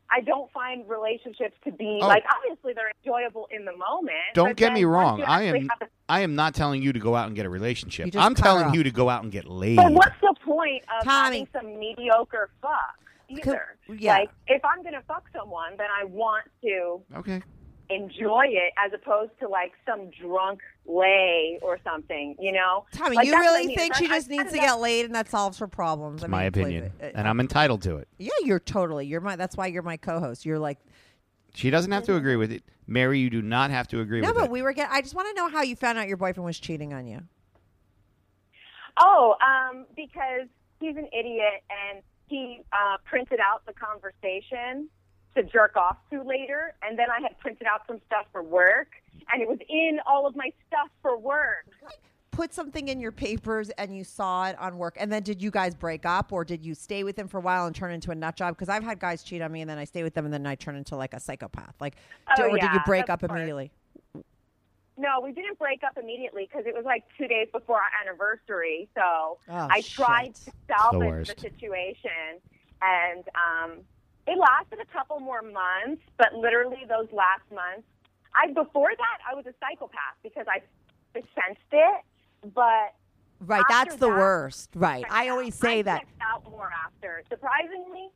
I don't find relationships to be Oh. like obviously they're enjoyable in the moment. Don't get me wrong. I am have to- I am not telling you to go out and get a relationship. I'm telling off. you to go out and get laid. But what's the point of Tommy. having some mediocre fuck either? yeah. Like, if I'm gonna fuck someone, then I want to Okay. Enjoy it as opposed to like some drunk lay or something. You know? Tommy, Like, you that's I really mean. think It's she not- just I- needs to I- get laid and that solves her problems? I my mean, believe opinion, it. Uh, and I'm entitled to it. yeah, you're totally. You're my. That's why you're my co-host. You're like She doesn't have to agree with it. Mary, you do not have to agree no, with it. No, but we were get. I just want to know how you found out your boyfriend was cheating on you. Oh, um, because he's an idiot and he uh, printed out the conversation to jerk off to later, and then I had printed out some stuff for work, and it was in all of my stuff for work. put something in your papers and you saw it on work, and then did you guys break up, or did you stay with him for a while and turn into a nut job? Because I've had guys cheat on me, and then I stay with them, and then I turn into like a psychopath. Like, Oh, do- or did you break up smart. immediately? No, we didn't break up immediately because it was like two days before our anniversary. So Oh, I tried to salvage worst. the situation, and um, it lasted a couple more months. But literally, those last months, I before that I was a psychopath because I sensed it, but Right, that's the that- worst. Right, I always say I that. checked out more after. Surprisingly,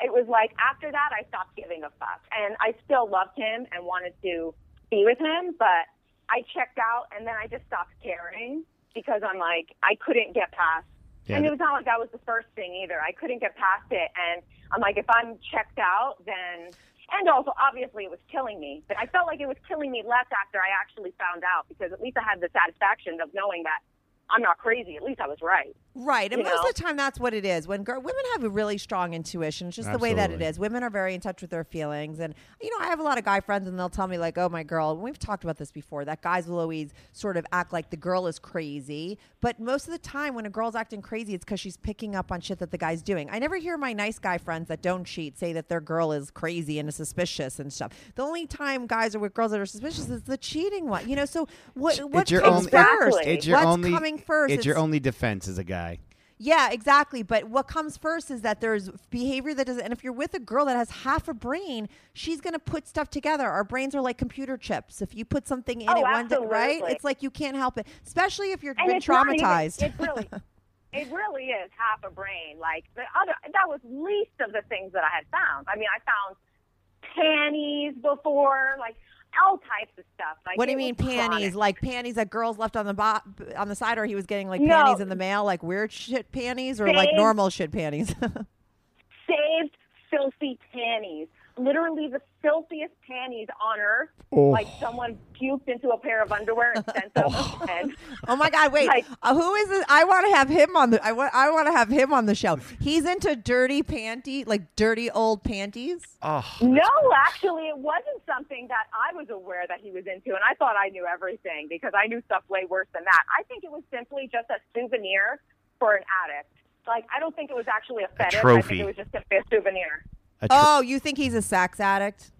it was like after that I stopped giving a fuck, and I still loved him and wanted to be with him, but I checked out, and then I just stopped caring because I'm like I couldn't get past. Yeah, and it was not like that was the first thing either. I couldn't get past it, and I'm like, if I'm checked out, then. And also, obviously, it was killing me. But I felt like it was killing me less after I actually found out because at least I had the satisfaction of knowing that I'm not crazy. At least I was right. Right, and you most know? of the time that's what it is. When girl, women have a really strong intuition, it's just the way that it is. Women are very in touch with their feelings, and you know, I have a lot of guy friends, and they'll tell me like, "Oh, my girl." We've talked about this before. That guys will always sort of act like the girl is crazy, but most of the time, when a girl's acting crazy, it's because she's picking up on shit that the guy's doing. I never hear my nice guy friends that don't cheat say that their girl is crazy and is suspicious and stuff. The only time guys are with girls that are suspicious is the cheating one. You know, so what? What comes only. first? Exactly. It's your What's only. coming first? It's, your only defense as a guy. Yeah, exactly. But what comes first is that there's behavior that doesn't. And if you're with a girl that has half a brain, she's going to put stuff together. Our brains are like computer chips. If you put something in Oh, it one day, right? It's like you can't help it. Especially if you've and been even- traumatized. it really, it really is half a brain. Like the other, that was least of the things that I had found. I mean, I found panties before, like all types of stuff. Like what do you mean panties? chronic. Like panties that girls left on the bo- on the side, or he was getting like No. panties in the mail, like weird shit panties, or like normal shit panties. saved filthy panties. Literally the filthiest panties on earth. Oh. Like someone puked into a pair of underwear and sent them. and Oh my God! Wait, Like- uh, who is this? I want to have him on the. I want. I want to have him on the show. He's into dirty panty, like dirty old panties. Oh, No, actually, it wasn't something that I was aware that he was into, and I thought I knew everything because I knew stuff way worse than that. I think it was simply just a souvenir for an addict. Like, I don't think it was actually a fetish. I trophy. think it was just simply a souvenir. A tr- Oh, you think he's a sex addict?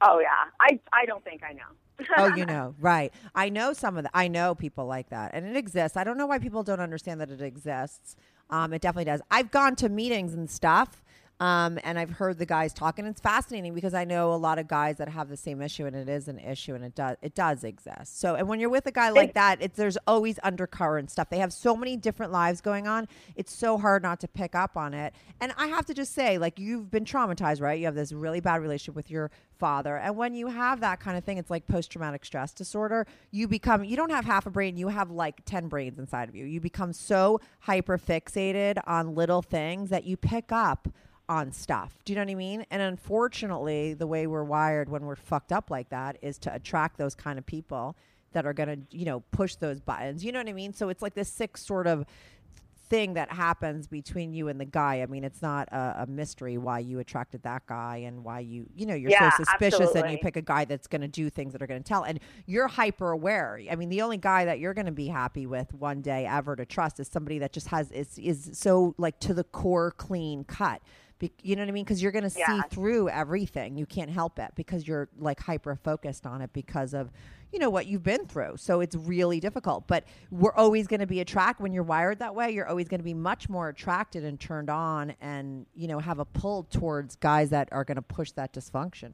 Oh yeah, I I don't think I know. Oh, you know, right. I know some of the I know people like that. And it exists. I don't know why people don't understand that it exists. Um, it definitely does. I've gone to meetings and stuff. Um, and I've heard the guys talk, and it's fascinating because I know a lot of guys that have the same issue, and it is an issue, and it does it does exist. So, and when you're with a guy like that, it's there's always undercurrent stuff. They have so many different lives going on. It's so hard not to pick up on it. And I have to just say, like you've been traumatized, right? You have this really bad relationship with your father, and when you have that kind of thing, it's like post traumatic stress disorder. You become you don't have half a brain, you have like ten brains inside of you. You become so hyper fixated on little things that you pick up on stuff. Do you know what I mean? And unfortunately, the way we're wired when we're fucked up like that is to attract those kind of people that are going to, you know, push those buttons. You know what I mean? So it's like this sick sort of thing that happens between you and the guy. I mean, it's not a, a mystery why you attracted that guy and why you, you know, you're Yeah, so suspicious and you pick a guy that's going to do things that are going to tell. And you're hyper aware. I mean, the only guy that you're going to be happy with one day ever to trust is somebody that just has is is so like to the core clean cut. Be, you know what I mean? Because you're going to see Yeah. through everything. You can't help it because you're like hyper focused on it because of you know what you've been through. So it's really difficult. But we're always going to be attracted when you're wired that way. You're always going to be much more attracted and turned on, and you know have a pull towards guys that are going to push that dysfunction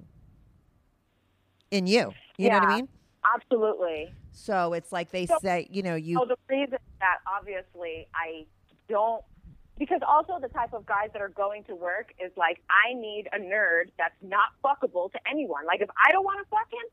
in you. You know what I mean? Absolutely. So it's like they So- say, you know, you So the reason that obviously I don't, because also the type of guys that are going to work is like, I need a nerd that's not fuckable to anyone. Like, if I don't want to fuck him,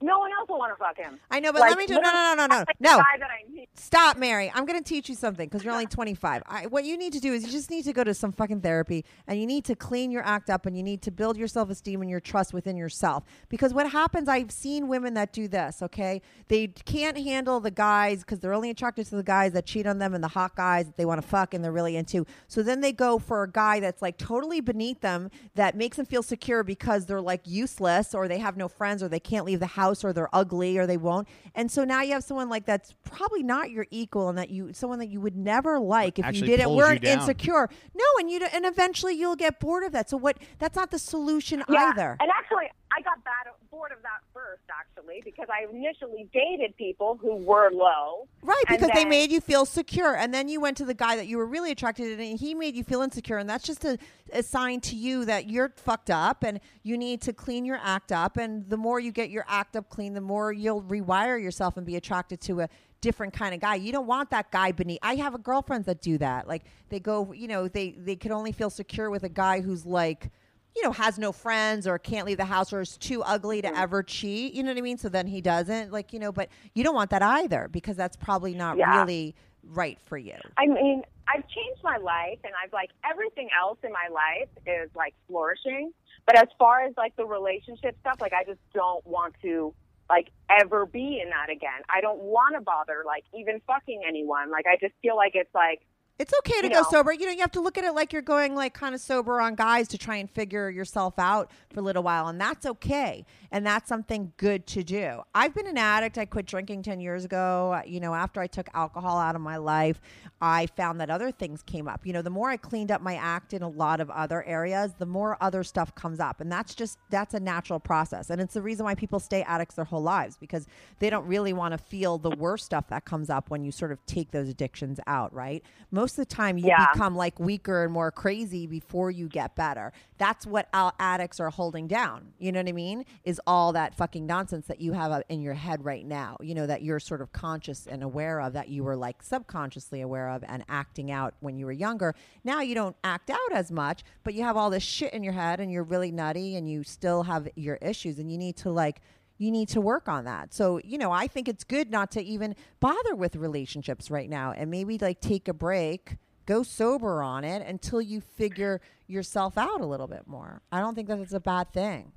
no one else will want to fuck him. I know, but Like, let me do no, no, no, no, no, no. The guy that I need. Stop, Mary. I'm going to teach you something because you're only 25. I, what you need to do is you just need to go to some fucking therapy and you need to clean your act up and you need to build your self esteem and your trust within yourself. Because what happens, I've seen women that do this, okay? They can't handle the guys because they're only attracted to the guys that cheat on them and the hot guys that they want to fuck and they're really into. So then they go for a guy that's like totally beneath them that makes them feel secure because they're like useless or they have no friends or they can't leave the house house or they're ugly or they won't. And so now you have someone like that's probably not your equal and that you someone that you would never like if Actually you didn't pulls you weren't down. insecure. No, and you and eventually you'll get bored of that. So what that's not the solution Yeah, either. And actually, I got bad, bored of that first, actually, because I initially dated people who were low. Right, because they made you feel secure, and then you went to the guy that you were really attracted to, and he made you feel insecure, and that's just a, a sign to you that you're fucked up, and you need to clean your act up. And the more you get your act up clean, the more you'll rewire yourself and be attracted to a different kind of guy. You don't want that guy beneath. I have a girlfriends that do that. Like they go, you know, they they can only feel secure with a guy who's like you know, has no friends or can't leave the house or is too ugly to mm. ever cheat. You know what I mean? So then he doesn't. Like, you know, but you don't want that either because that's probably not Yeah. really right for you. I mean, I've changed my life, and I've like everything else in my life is like flourishing. But as far as like the relationship stuff, like I just don't want to like ever be in that again. I don't want to bother like even fucking anyone. Like I just feel like it's like It's okay to You go know. sober. You know, you have to look at it like you're going like kind of sober on guys to try and figure yourself out for a little while. And that's okay. And that's something good to do. I've been an addict. I quit drinking 10 years ago. You know, after I took alcohol out of my life, I found that other things came up. You know, the more I cleaned up my act in a lot of other areas, the more other stuff comes up. And that's just, that's a natural process. And it's the reason why people stay addicts their whole lives because they don't really want to feel the worst stuff that comes up when you sort of take those addictions out, right? Most of the time, you Yeah. become like weaker and more crazy before you get better. That's what our addicts are holding down. You know what I mean? Is all that fucking nonsense that you have in your head right now, you know, that you're sort of conscious and aware of, that you were like subconsciously aware of and acting out when you were younger. Now you don't act out as much, but you have all this shit in your head and you're really nutty and you still have your issues and you need to like, you need to work on that. So, you know, I think it's good not to even bother with relationships right now and maybe like take a break, go sober on it until you figure yourself out a little bit more. I don't think that it's a bad thing.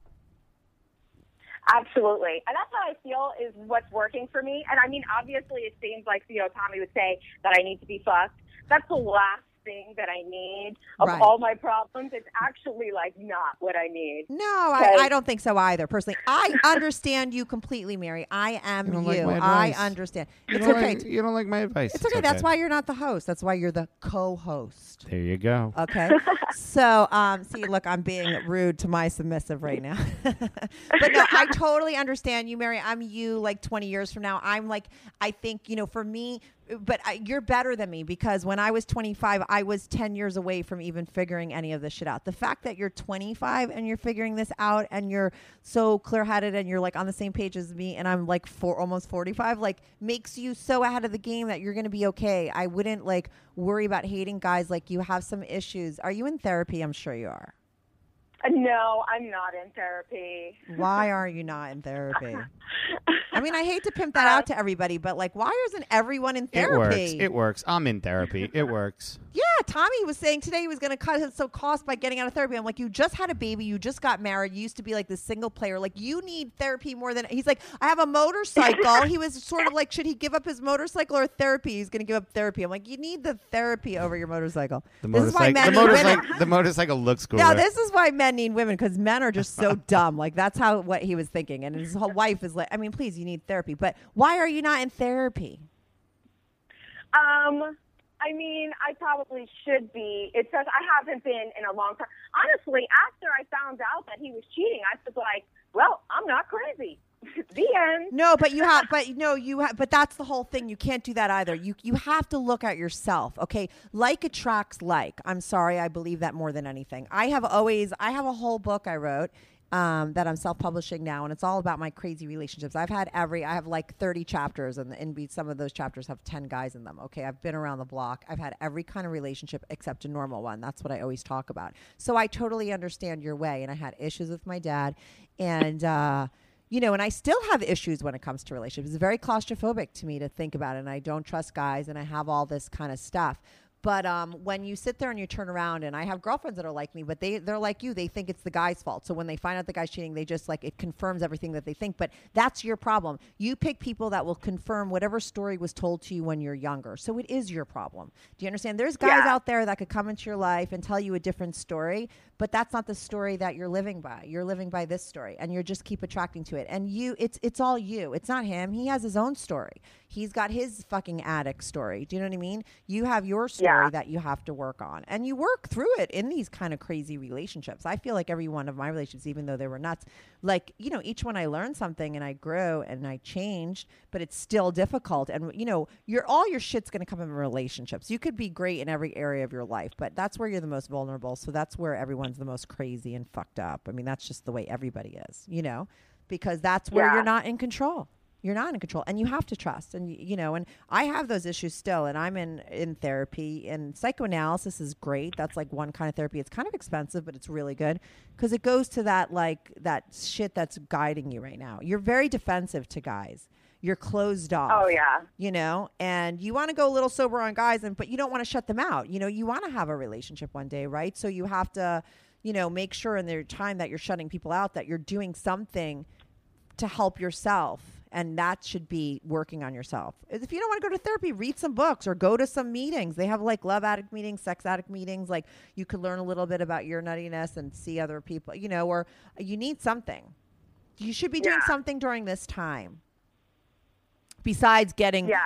Absolutely. And that's how I feel is what's working for me. And I mean, obviously, it seems like, you know, Tommy would say that I need to be fucked. That's the last thing that I need of Right. all my problems. It's actually like not what I need. No, I, I don't think so either. Personally, I understand you completely, Mary. I am You you. like I understand. You It's don't okay. like- you don't like my advice. It's okay. That's why you're not the host. That's why you're the co-host. There you go. Okay. so, um, see, look, I'm being rude to my submissive right now. but no, I totally understand you, Mary. I'm you like 20 years from now. I'm like, I think, you know, for me, but I, you're better than me because when I was 25, I was 10 years away from even figuring any of this shit out. The fact that you're 25 and you're figuring this out and you're so clear headed and you're like on the same page as me and I'm like four, almost 45, like makes you so ahead of the game that you're going to be okay. I wouldn't like worry about hating guys like you have some issues. Are you in therapy? I'm sure you are. Uh, No, I'm not in therapy. Why are you not in therapy? I mean, I hate to pimp that out to everybody, but like, why isn't everyone in therapy? It therapy? works. It works. I'm in therapy. It works. Yeah, Tommy was saying today he was going to cut his so cost by getting out of therapy. I'm like, you just had a baby, you just got married, you used to be like the single player. Like, you need therapy more than he's like. I have a motorcycle. he was sort of like, should he give up his motorcycle or therapy? He's going to give up therapy. I'm like, you need the therapy over your motorcycle. The this is why men The need women. motorcycle. The motorcycle looks cooler. Now this is why men need women because men are just so dumb. Like that's how what he was thinking, and his whole wife is like, I mean, please, you need therapy, but why are you not in therapy? Um, I mean, I probably should be. It's just I haven't been in a long time. Honestly, after I found out that he was cheating, I was like, well, I'm not crazy. the end. No, but you have, but no, you have, but that's the whole thing. You can't do that either. You you have to look at yourself. Okay, like attracts like. I'm sorry, I believe that more than anything. I have always, I have a whole book I wrote. Um, that I'm self-publishing now, and it's all about my crazy relationships. I've had every, I have like 30 chapters, and in some of those chapters have 10 guys in them. Okay, I've been around the block. I've had every kind of relationship except a normal one. That's what I always talk about. So I totally understand your way, and I had issues with my dad, and uh, you know, and I still have issues when it comes to relationships. It's very claustrophobic to me to think about it, and I don't trust guys, and I have all this kind of stuff. But um, when you sit there and you turn around, and I have girlfriends that are like me, but they they're like you. They think it's the guy's fault. So when they find out the guy's cheating, they just like it confirms everything that they think. But that's your problem. You pick people that will confirm whatever story was told to you when you're younger. So it is your problem. Do you understand? There's guys Yeah. out there that could come into your life and tell you a different story, but that's not the story that you're living by. You're living by this story, and you just keep attracting to it. And you, it's it's all you. It's not him. He has his own story. He's got his fucking addict story. Do you know what I mean? You have your story Yeah. That you have to work on, and you work through it in these kind of crazy relationships. I feel like every one of my relationships, even though they were nuts, like you know, each one I learned something and I grew and I changed, but it's still difficult. And you know, your all your shit's going to come in relationships. You could be great in every area of your life, but that's where you're the most vulnerable. So that's where everyone's the most crazy and fucked up. I mean, that's just the way everybody is, you know, because that's where Yeah. you're not in control. You're not in control, and you have to trust. And you know, and I have those issues still, and I'm in in therapy. And psychoanalysis is great. That's like one kind of therapy. It's kind of expensive, but it's really good because it goes to that like that shit that's guiding you right now. You're very defensive to guys. You're closed off Oh yeah. you know and you want to go a little sober on guys and but you don't want to shut them out you know you want to have a relationship one day right so you have to you know make sure in the time that you're shutting people out that you're doing something to help yourself and that should be working on yourself if you don't want to go to therapy read some books or go to some meetings they have like love addict meetings sex addict meetings like you could learn a little bit about your nuttiness and see other people you know or you need something you should be doing Yeah. something during this time besides getting Yeah.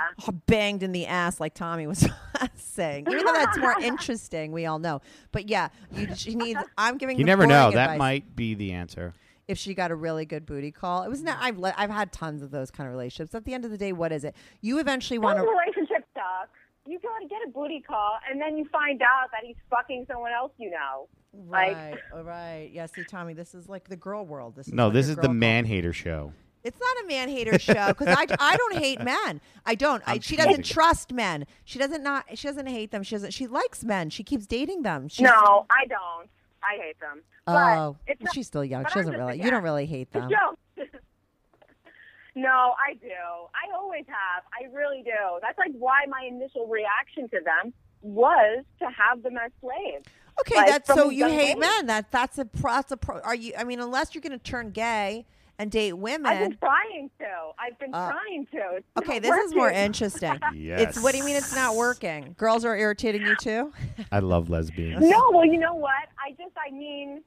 banged in the ass like Tommy was saying. Even though that's more interesting, we all know. But yeah, you, she needs. I'm giving. You the never know. boring That might be the answer. If she got a really good booty call, it was not. Mm. I've le- I've had tons of those kind of relationships. At the end of the day, what is it? You eventually want Those to. relationships suck. You go to get a booty call, and then you find out that he's fucking someone else you know. Like- Right, all right. Yeah, see, Tommy, this is like the girl world. This is No, like this is the man hater show. It's not a man hater show because I, I don't hate men. I don't. I, she doesn't trust men. She doesn't not. She doesn't hate them. She doesn't. She likes men. She keeps dating them. She's, no, I don't. I hate them. Oh, not, she's still young. She doesn't really. You don't really hate them. No. no, I do. I always have. I really do. That's like why my initial reaction to them was to have them as slaves. Okay, Like, that's so you hate age. men. That that's a pro- that's a pro. Are you? I mean, unless you're going to turn gay and date women. I've been trying to. I've been Uh, trying to. It's Okay, not this is more interesting. Yes. It's what do you mean it's not working? Girls are irritating you too. I love lesbians. No, well, you know what? I just, I mean,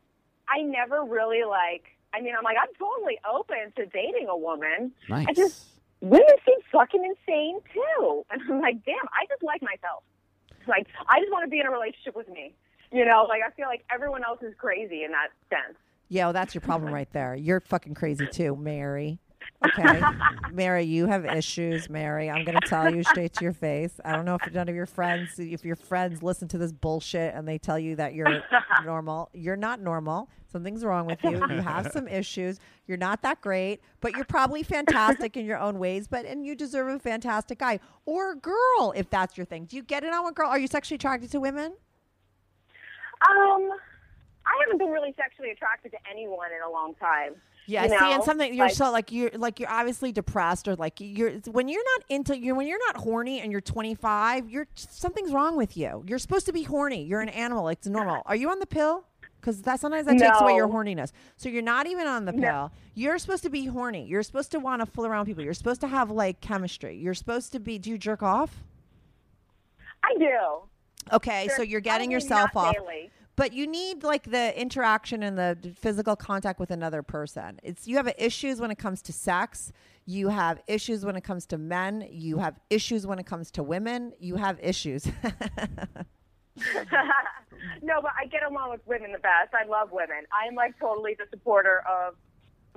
I never really like. I mean, I'm like, I'm totally open to dating a woman. Nice. I just women seem fucking insane too, and I'm like, damn, I just like myself. Like, I just want to be in a relationship with me. You know, like I feel like everyone else is crazy in that sense. Yeah, well, that's your problem right there. You're fucking crazy too, Mary. Okay, Mary, you have issues, Mary. I'm going to tell you straight to your face. I don't know if none of your friends, if your friends listen to this bullshit and they tell you that you're normal, you're not normal. Something's wrong with you. You have some issues. You're not that great, but you're probably fantastic in your own ways. But and you deserve a fantastic guy or girl if that's your thing. Do you get it on with girl? Are you sexually attracted to women? Um, I haven't been really sexually attracted to anyone in a long time. Yeah, you see, and something you're Like- so like you're like you're obviously depressed or like you're when you're not into you when you're not horny and you're 25, you're something's wrong with you. You're supposed to be horny. You're an animal. It's normal. Are you on the pill? Because that sometimes that takes away your No. horniness. So you're not even on the pill. No. You're supposed to be horny. You're supposed to want to fool around people. You're supposed to have like chemistry. You're supposed to be. Do you jerk off? I do. Okay, so you're getting yourself off. daily. But you need like the interaction and the physical contact with another person. It's you have issues when it comes to sex. You have issues when it comes to men. You have issues when it comes to women. You have issues. no, but I get along with women the best. I love women. I'm like totally the supporter of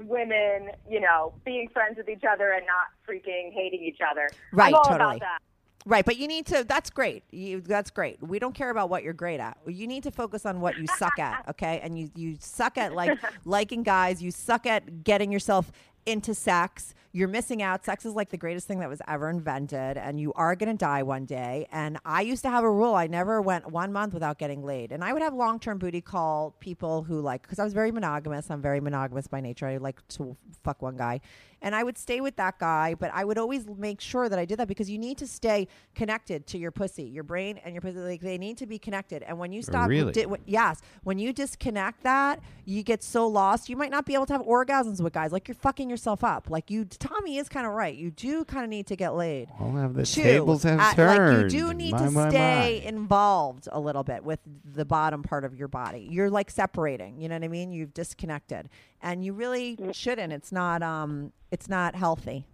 women, you know, being friends with each other and not freaking hating each other. Right, I'm all totally. about that. Right, but you need to that's great. You that's great. We don't care about what you're great at. You need to focus on what you suck at, okay? And you you suck at like liking guys, you suck at getting yourself into sex, you're missing out. Sex is like the greatest thing that was ever invented, and you are going to die one day. And I used to have a rule: I never went one month without getting laid. And I would have long term booty call people who like because I was very monogamous. I'm very monogamous by nature. I like to fuck one guy, and I would stay with that guy. But I would always make sure that I did that because you need to stay connected to your pussy, your brain, and your pussy. Like they need to be connected. And when you stop, Really? di- w- yes, when you disconnect that, you get so lost. You might not be able to have orgasms with guys. Like you're fucking yourself up. Like you, Tommy is kind of right. You do kind of need to get laid. All have the Two, tables have at- turned. Like you do need My, to my, stay my. involved a little bit with the bottom part of your body. You're like separating. You know what I mean? You've disconnected, and you really shouldn't. It's not. Um, it's not healthy.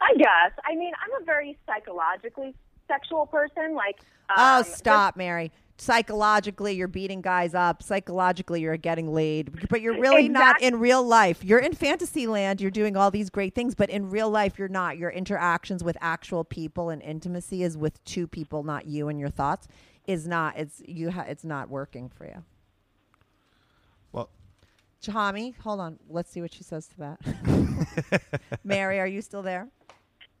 I guess. I mean, I'm a very psychologically sexual person. Like, oh, um, stop, Mary. Psychologically, you're beating guys up. Psychologically, you're getting laid, but you're really not in real life. You're in fantasy land. You're doing all these great things, but in real life, you're not. Your interactions with actual people and intimacy is with two people, not you and your thoughts. Is not. It's you. Ha- it's not working for you. Well, Jahami, hold on. Let's see what she says to that. Mary, are you still there?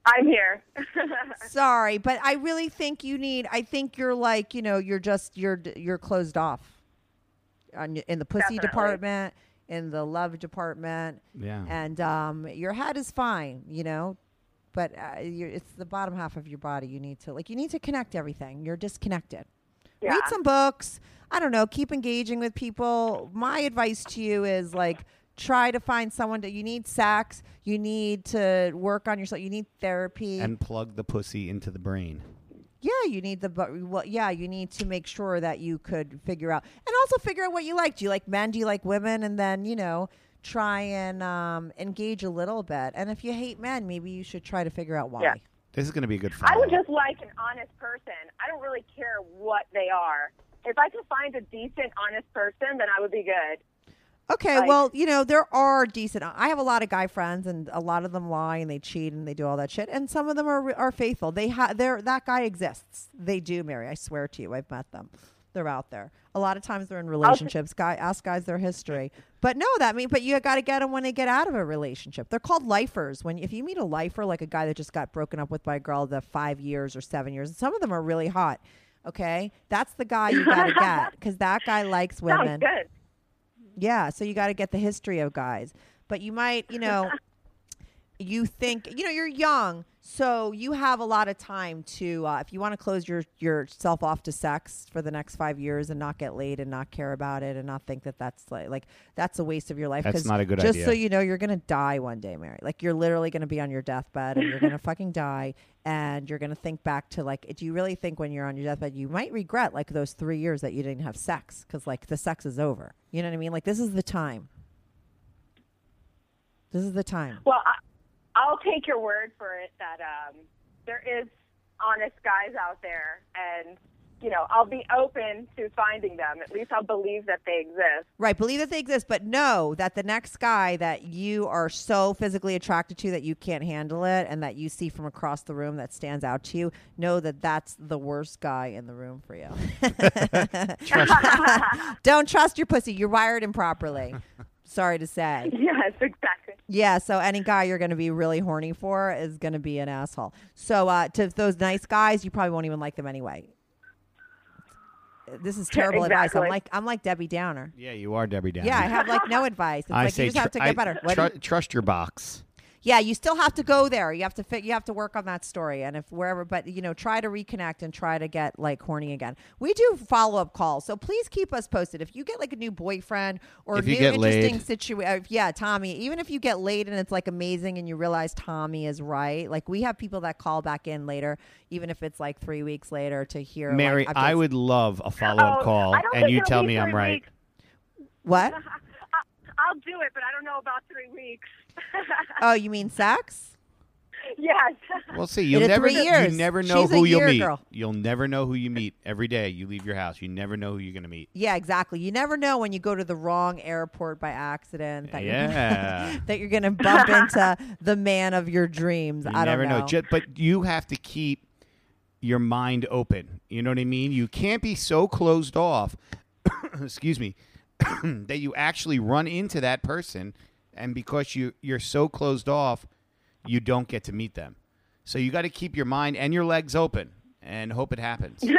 I'm here. Sorry, but I really think you need. I think you're like you know you're just you're you're closed off, on, in the pussy Definitely. department, in the love department, yeah. and um, your head is fine, you know, but uh, you're, it's the bottom half of your body. You need to like you need to connect everything. You're disconnected. Yeah. Read some books. I don't know. Keep engaging with people. My advice to you is like try to find someone that you need sex. You need to work on yourself. You need therapy. and plug the pussy into the brain. Yeah, you need the bu- well. Yeah, you need to make sure that you could figure out, and also figure out what you like. Do you like men? Do you like women? And then you know, try and um, engage a little bit. And if you hate men, maybe you should try to figure out why. Yeah. This is going to be a good friend. I would just like an honest person. I don't really care what they are. If I can find a decent, honest person, then I would be good. Okay, Like- well, you know, there are decent. I have a lot of guy friends, and a lot of them lie and they cheat and they do all that shit. And some of them are are faithful. They have they're that guy exists. They do, Mary. I swear to you, I've met them. They're out there. A lot of times they're in relationships. Guy ask guys their history, but no, that mean. But you got to get them when they get out of a relationship. They're called lifers. When if you meet a lifer, like a guy that just got broken up with by a girl, the five years or seven years, some of them are really hot. Okay, that's the guy you got to get because that guy likes women. Sounds good. Yeah, so you got to get the history of guys. But you might, you know, you think, you know, you're young, so you have a lot of time to uh, if you want to close your yourself off to sex for the next 5 years and not get laid and not care about it and not think that that's like like that's a waste of your life That's 'cause not a good just idea. so you know you're going to die one day, Mary. Like you're literally going to be on your deathbed and you're going to fucking die and you're going to think back to like do you really think when you're on your deathbed you might regret like those 3 years that you didn't have sex cuz like the sex is over. You know what I mean? Like this is the time. This is the time. Well, I, I'll take your word for it that um, there is honest guys out there, and you know, I'll be open to finding them. At least I'll believe that they exist. Right, believe that they exist, but know that the next guy that you are so physically attracted to that you can't handle it and that you see from across the room that stands out to you, know that that's the worst guy in the room for you. Don't trust your pussy. You're wired improperly. Sorry to say. Yes, exactly. Yeah, so any guy you're going to be really horny for is going to be an asshole. So uh, to those nice guys, you probably won't even like them anyway. This is terrible advice. I'm like I'm like Debbie Downer. Yeah, you are Debbie Downer. Yeah, I have like no advice. It's I like say you just have to get I- better. What do tru- you- trust your box. Yeah, you still have to go there. You have to fit. You have to work on that story, and if wherever, but you know, try to reconnect and try to get like horny again. We do follow up calls, so please keep us posted. If you get like a new boyfriend or If new you get interesting situation, uh, yeah, Tommy. Even if you get laid and it's like amazing, and you realize Tommy is right, like we have people that call back in later, even if it's like three weeks later to hear. like, Mary, I would love a follow up Oh, call, and you tell me I'm right. weeks. What? I'll do it, but I don't know about three weeks. Oh, you mean sex? yes. Well, see, you'll In never three know, years. you never know She's a who you'll year meet. girl. You'll never know who you meet every day. You leave your house. You never know who you're going to meet. Yeah, exactly. You never know when you go to the wrong airport by accident that you're Yeah. gonna, that you're going to bump into the man of your dreams. You I don't never know. Ju- but you have to keep your mind open. You know what I mean? You can't be so closed off. excuse me. that you actually run into that person and because you you're so closed off, you don't get to meet them. So you got to keep your mind and your legs open and hope it happens.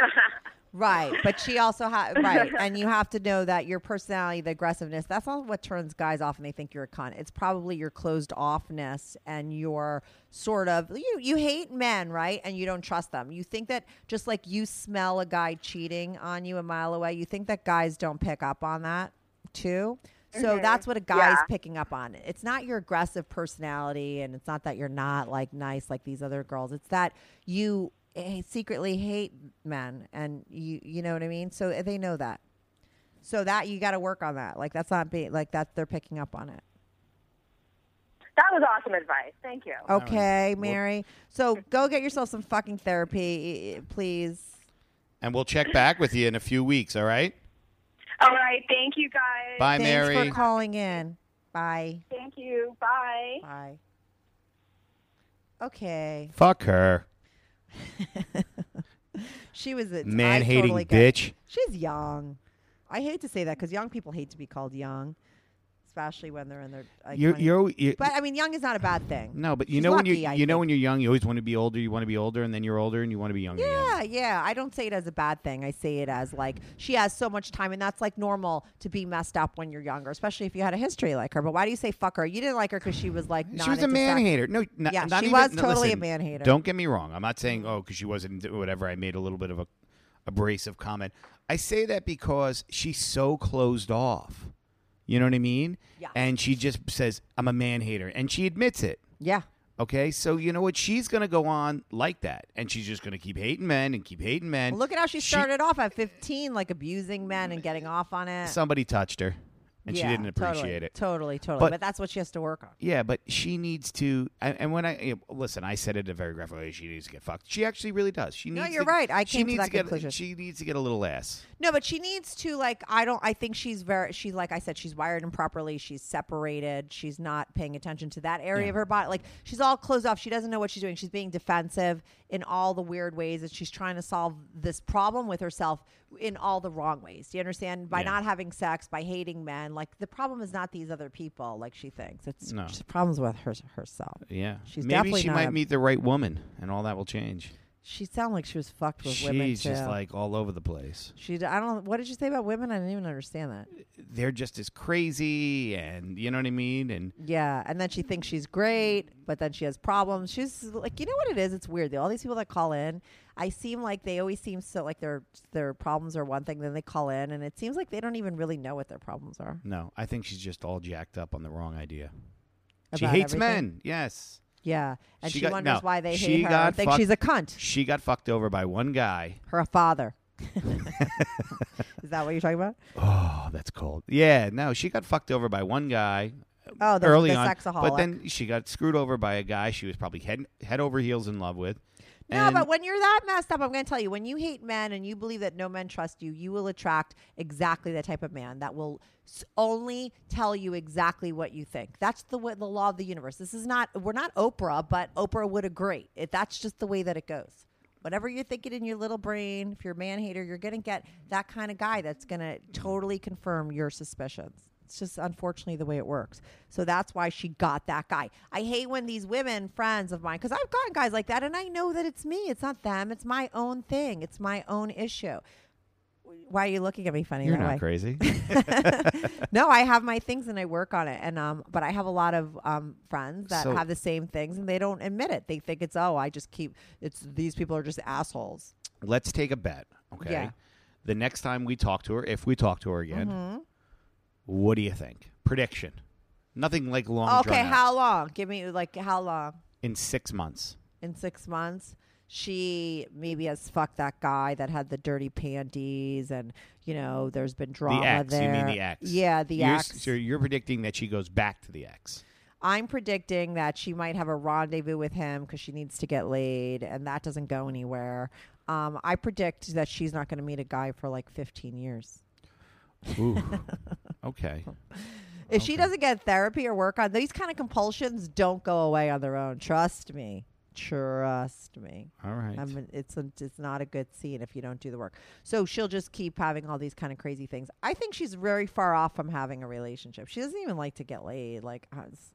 Right, but she also has right, and you have to know that your personality, the aggressiveness, that's all what turns guys off, and they think you're a cunt. It's probably your closed offness and your sort of you you hate men, right? And you don't trust them. You think that just like you smell a guy cheating on you a mile away, you think that guys don't pick up on that too. So that's what a guy's Yeah. picking up on. It's not your aggressive personality, and it's not that you're not like nice like these other girls. It's that you eh, secretly hate men, and you you know what I mean. So they know that. So that you got to work on that. Like that's not being like that. They're picking up on it. That was awesome advice. Thank you. Okay, Mary. So go get yourself some fucking therapy, eh, please. And we'll check back with you in a few weeks, all right? All right. Thank you, guys. Bye, Thanks Mary. for calling in. Bye. Thank you. Bye. Bye. Okay. Fuck her. She was a Man hating totally bitch. She's young. I hate to say that because young people hate to be called young, especially when they're in their. Like, You're, 20s. you're, you but I mean, young is not a bad thing. no, but you She's know when you lucky, I you know think. when you're young, you always want to be older. You want to be older, and then you're older, and you want to be younger. Yeah, again. yeah. I don't say it as a bad thing. I say it as like she has so much time, and that's like normal to be messed up when you're younger, especially if you had a history like her. But why do you say fuck her? You didn't like her because she was like not She was a man sex. hater. No, not, Yeah, not she even- was no, totally a man hater. Don't get me wrong. I'm not saying oh because she wasn't whatever. I made a little bit of a abrasive comment. I say that because she's so closed off. You know what I mean? Yeah. And she just says I'm a man hater, and she admits it. Yeah, Okay, so you know what? She's gonna go on like that, and she's just gonna keep hating men and keep hating men. Well, look at how she started off at 15, like abusing men and getting off on it. Somebody touched her, and she didn't appreciate totally, it. Totally, totally. But- But, that's what she has to work on. Yeah, but she needs to. And, and when I eh, listen, I said it in a very graphic way. She needs to get fucked. She actually really does. She No, needs. you're to, right. I she came to that get, conclusion. She needs to get a little ass. No, but she needs to like. I don't. I think she's very. She's like I said. She's wired improperly. She's separated. She's not paying attention to that area Yeah. of her body. Like she's all closed off. She doesn't know what she's doing. She's being defensive in all the weird ways, that she's trying to solve this problem with herself in all the wrong ways. Do you understand? By Yeah. not having sex, by hating men. Like the problem is not these other people. Like she thinks it's No. problems with her herself. Yeah, She's maybe she might a- meet the right woman, and all that will change. She sounded like she was fucked with women She's too. just like all over the place. she. I don't. What did you say about women? I didn't even understand that. They're just as crazy, and you know what I mean. And Yeah, and then she thinks she's great, but then she has problems. She's like, you know what it is? It's weird. All these people that call in, I seem like they always seem so like their their problems are one thing. Then they call in, and it seems like they don't even really know what their problems are. no, I think she's just all jacked up on the wrong idea. she about hates everything. men. Yes, Yeah, and She she, got- wonders no, why they hate her. think fucked- she's a cunt. she got fucked over by one guy. Her father. is that what you're talking about? Oh, that's cold. Yeah, no, she got fucked over by one guy Oh, the, early the on, sexaholic. but then she got screwed over by a guy she was probably head head over heels in love with. No, but when you're that messed up, I'm going to tell you, when you hate men and you believe that no men trust you, you will attract exactly the type of man that will only tell you exactly what you think. That's the way, the law of the universe. This is not we're not Oprah, but Oprah would agree. That's just the way that it goes. Whatever you're thinking in your little brain, if you're a man hater, you're to get that kind of guy that's to totally confirm your suspicions. It's just unfortunately the way it works. So that's why she got that guy. I hate when these women, friends of mine, because I've gotten guys like that, and I know that it's me. It's not them. It's my own thing. It's my own issue. Why are you looking at me funny? You're not way? crazy. no, I have my things and I work on it. And um, but I have a lot of um friends that So- have the same things and they don't admit it. They think it's oh, I just keep it's these people are just assholes. Let's take a bet. Okay. Yeah. The next time we talk to her, if we talk to her again, Mm-hmm. what do you think? Prediction. Nothing like long. okay, how long? Give me like how long? In six months. In six months. She maybe has fucked that guy that had the dirty panties, and you know, there's been drama the ex. there. You mean the ex? Yeah, the you're, ex. So you're predicting that she goes back to the ex. I'm predicting that she might have a rendezvous with him because she needs to get laid, and that doesn't go anywhere. Um, I predict that she's not going to meet a guy for like 15 years. Ooh. okay. If she doesn't get therapy or work on these kind of compulsions, don't go away on their own. Trust me. Trust me. All right. I mean, it's a, it's not a good scene if you don't do the work. So she'll just keep having all these kind of crazy things. I think she's very far off from having a relationship. She doesn't even like to get laid. Like uh, s-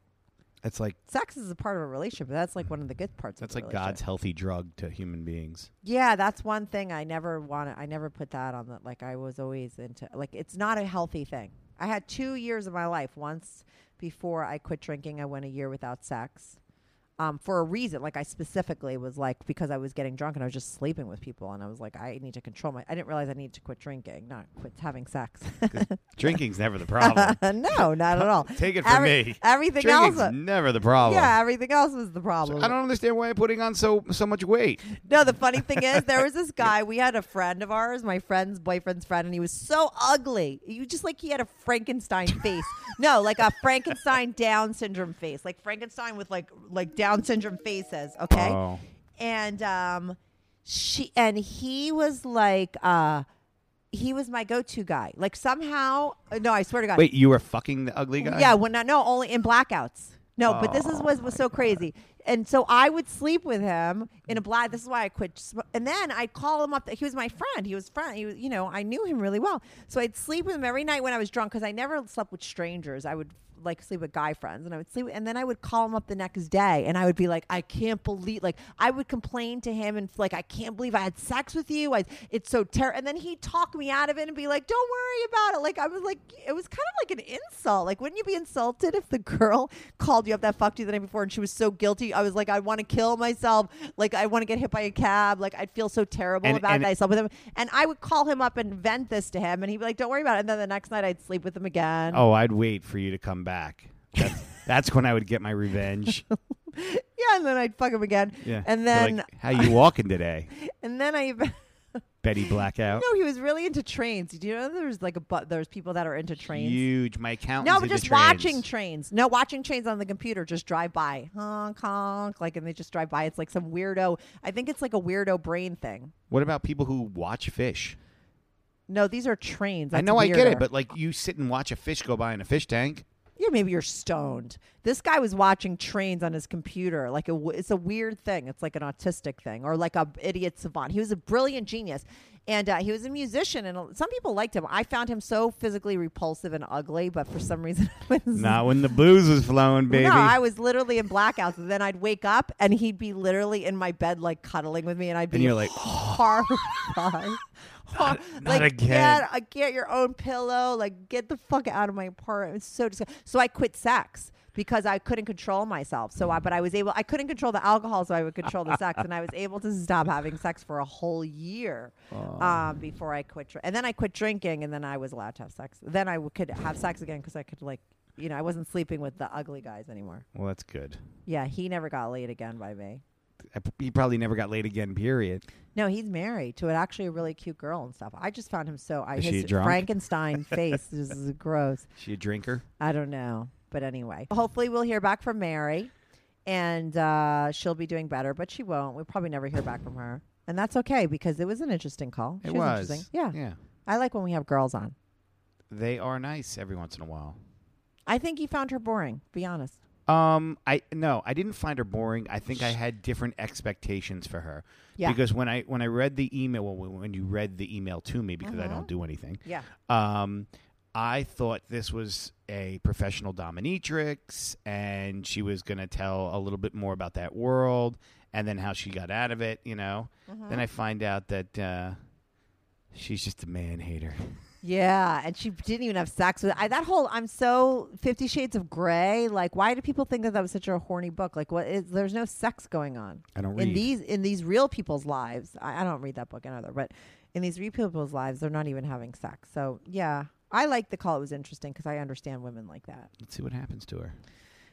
That's like sex is a part of a relationship. But that's like one of the good parts. that's like God's healthy drug to human beings. Yeah, that's one thing I never wanted. I never put that on the like. I was always into like it's not a healthy thing. I had two years of my life. Once before I quit drinking, I went a year without sex. Um, for a reason, like I specifically was like because I was getting drunk and I was just sleeping with people, and I was like, I need to control my. I didn't realize I needed to quit drinking, not quit having sex. Drinking's never the problem. no, not at all. Take it from Every- me. Everything Drinking's else, never the problem. yeah, everything else was the problem. I don't understand why I'm putting on so so much weight. No, the funny thing is, there was this guy. We had a friend of ours, my friend's boyfriend's friend, and he was so ugly. You just like he had a Frankenstein face. no, like a Frankenstein Down syndrome face, like Frankenstein with like like Down syndrome faces. Okay, Oh. and um, she and he was like uh. He was my go-to guy. Like somehow, uh, no, I swear to God. Wait, you were fucking the ugly guy? Yeah, when I, no, only in blackouts. No, but this is was was so crazy. And so I would sleep with him in a black. This is why I quit. And then I'd call him up. He was my friend. He was friend. He was, you know, I knew him really well. So I'd sleep with him every night when I was drunk because I never slept with strangers. I would like sleep with guy friends, and I would sleep. And then I would call him up the next day, and I would be like, I can't believe. Like I would complain to him and like, I can't believe I had sex with you. I, it's so terrible. And then he'd talk me out of it and be like, Don't worry about it. Like I was like, it was kind of like an insult. Like, wouldn't you be insulted if the girl called you up that fucked you the night before and she was so guilty? I was like, I want to kill myself. Like I want to get hit by a cab. Like I'd feel so terrible And- about and- it. I slept with him, and I would call him up and vent this to him, and he'd be like, Don't worry about it. And then the next night I'd sleep with him again. Oh, I'd wait for you to come back. That's, that's when I would get my revenge. yeah, and then I'd fuck him again. Yeah. And then like, how you walking today, and then I. Betty Blackout? No, he was really into trains. Do you know there's like a bu- there's people that are into trains? Huge. My account. No, but just watching trains. No, watching trains on the computer. Just drive by, honk honk, like, and they just drive by. It's like some weirdo. I think it's like a weirdo brain thing. What about people who watch fish? No, these are trains. I That's know I get it, but like you sit and watch a fish go by in a fish tank. Yeah, maybe you're stoned. This guy was watching trains on his computer. Like a, it's a weird thing. It's like an autistic thing, or like a idiot savant. He was a brilliant genius, and uh, he was a musician. And some people liked him. I found him so physically repulsive and ugly, but for some reason, I was Not when the booze was flowing, baby. No, I was literally in blackouts, and then I'd wake up, and he'd be literally in my bed, like cuddling with me, and I'd be And you're like, horrified. Not- like, not again. Get, get your own pillow. Like, get the fuck out of my apartment. It's so disgusting. So I quit sex because I couldn't control myself. So, I, but I was able. I couldn't control the alcohol, so I would control the sex, and I was able to stop having sex for a whole year um, before I quit. Dr- and then I quit drinking, and then I was allowed to have sex. Then I w- could have sex again because I could like. You know, I wasn't sleeping with the ugly guys anymore. well, that's good. Yeah, he never got laid again by me. He probably never got laid again. Period. No, he's married to an actually a really cute girl and stuff. I just found him so. I, Is his she drunk? Frankenstein face is gross. She a drinker? I don't know, but anyway, hopefully we'll hear back from Mary, and uh, she'll be doing better. But she won't. We'll probably never hear back from her, and that's okay because it was an interesting call. It She was. interesting. Yeah, Yeah. I like when we have girls on. They are nice every once in a while. I think you found her boring. Be honest. Um, I no, I didn't find her boring. I think I had different expectations for her. Yeah. Because when I when I read the email, well, when you read the email to me, because I Mhm. don't do anything. Yeah. Um, I thought this was a professional dominatrix, and she was going to tell a little bit more about that world, and then how she got out of it. You know. Mm-hmm. Then I find out that uh, she's just a man hater. Yeah, and she didn't even have sex with I, that whole. I'm so Fifty Shades of Grey. Like, why do people think that that was such a horny book? Like, what is? There's no sex going on I don't in read. these in these real people's lives. I, I don't read that book either, but in these real people's lives, they're not even having sex. So yeah, I like the call. It was interesting because I understand women like that. Let's see what happens to her.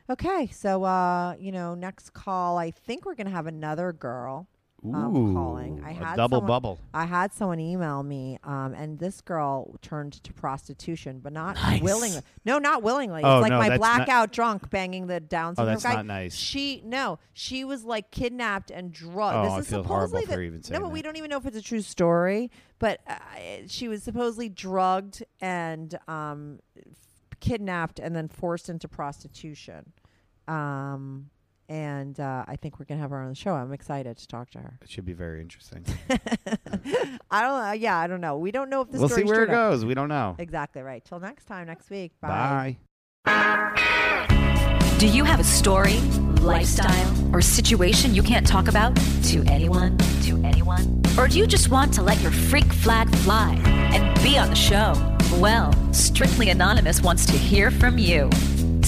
Okay, so uh, you know, next call. I think we're gonna have another girl. Ooh, um, calling. I had double someone- bubble. I had someone email me, um, and this girl turned to prostitution, but not Nice. willingly. No, not willingly. Oh, it's like no, my that's not- blackout drunk banging the Down Oh, syndrome that's guy. not nice. She no, she was like kidnapped and drugged. Oh, this I is feel horrible supposedly for the- even no, saying but we that. don't even know if it's a true story. But uh, she was supposedly drugged and um, kidnapped and then forced into prostitution. Um, and uh, I think we're gonna have her on the show. I'm excited to talk to her. It should be very interesting. I don't know. Yeah, I don't know. We don't know if this we'll see where it true or not. goes. We don't know. Exactly right. Till next time, next week. Bye. Do you have a story, lifestyle, or situation you can't talk about to anyone, to anyone? Or do you just want to let your freak flag fly and be on the show? Well, Strictly Anonymous wants to hear from you.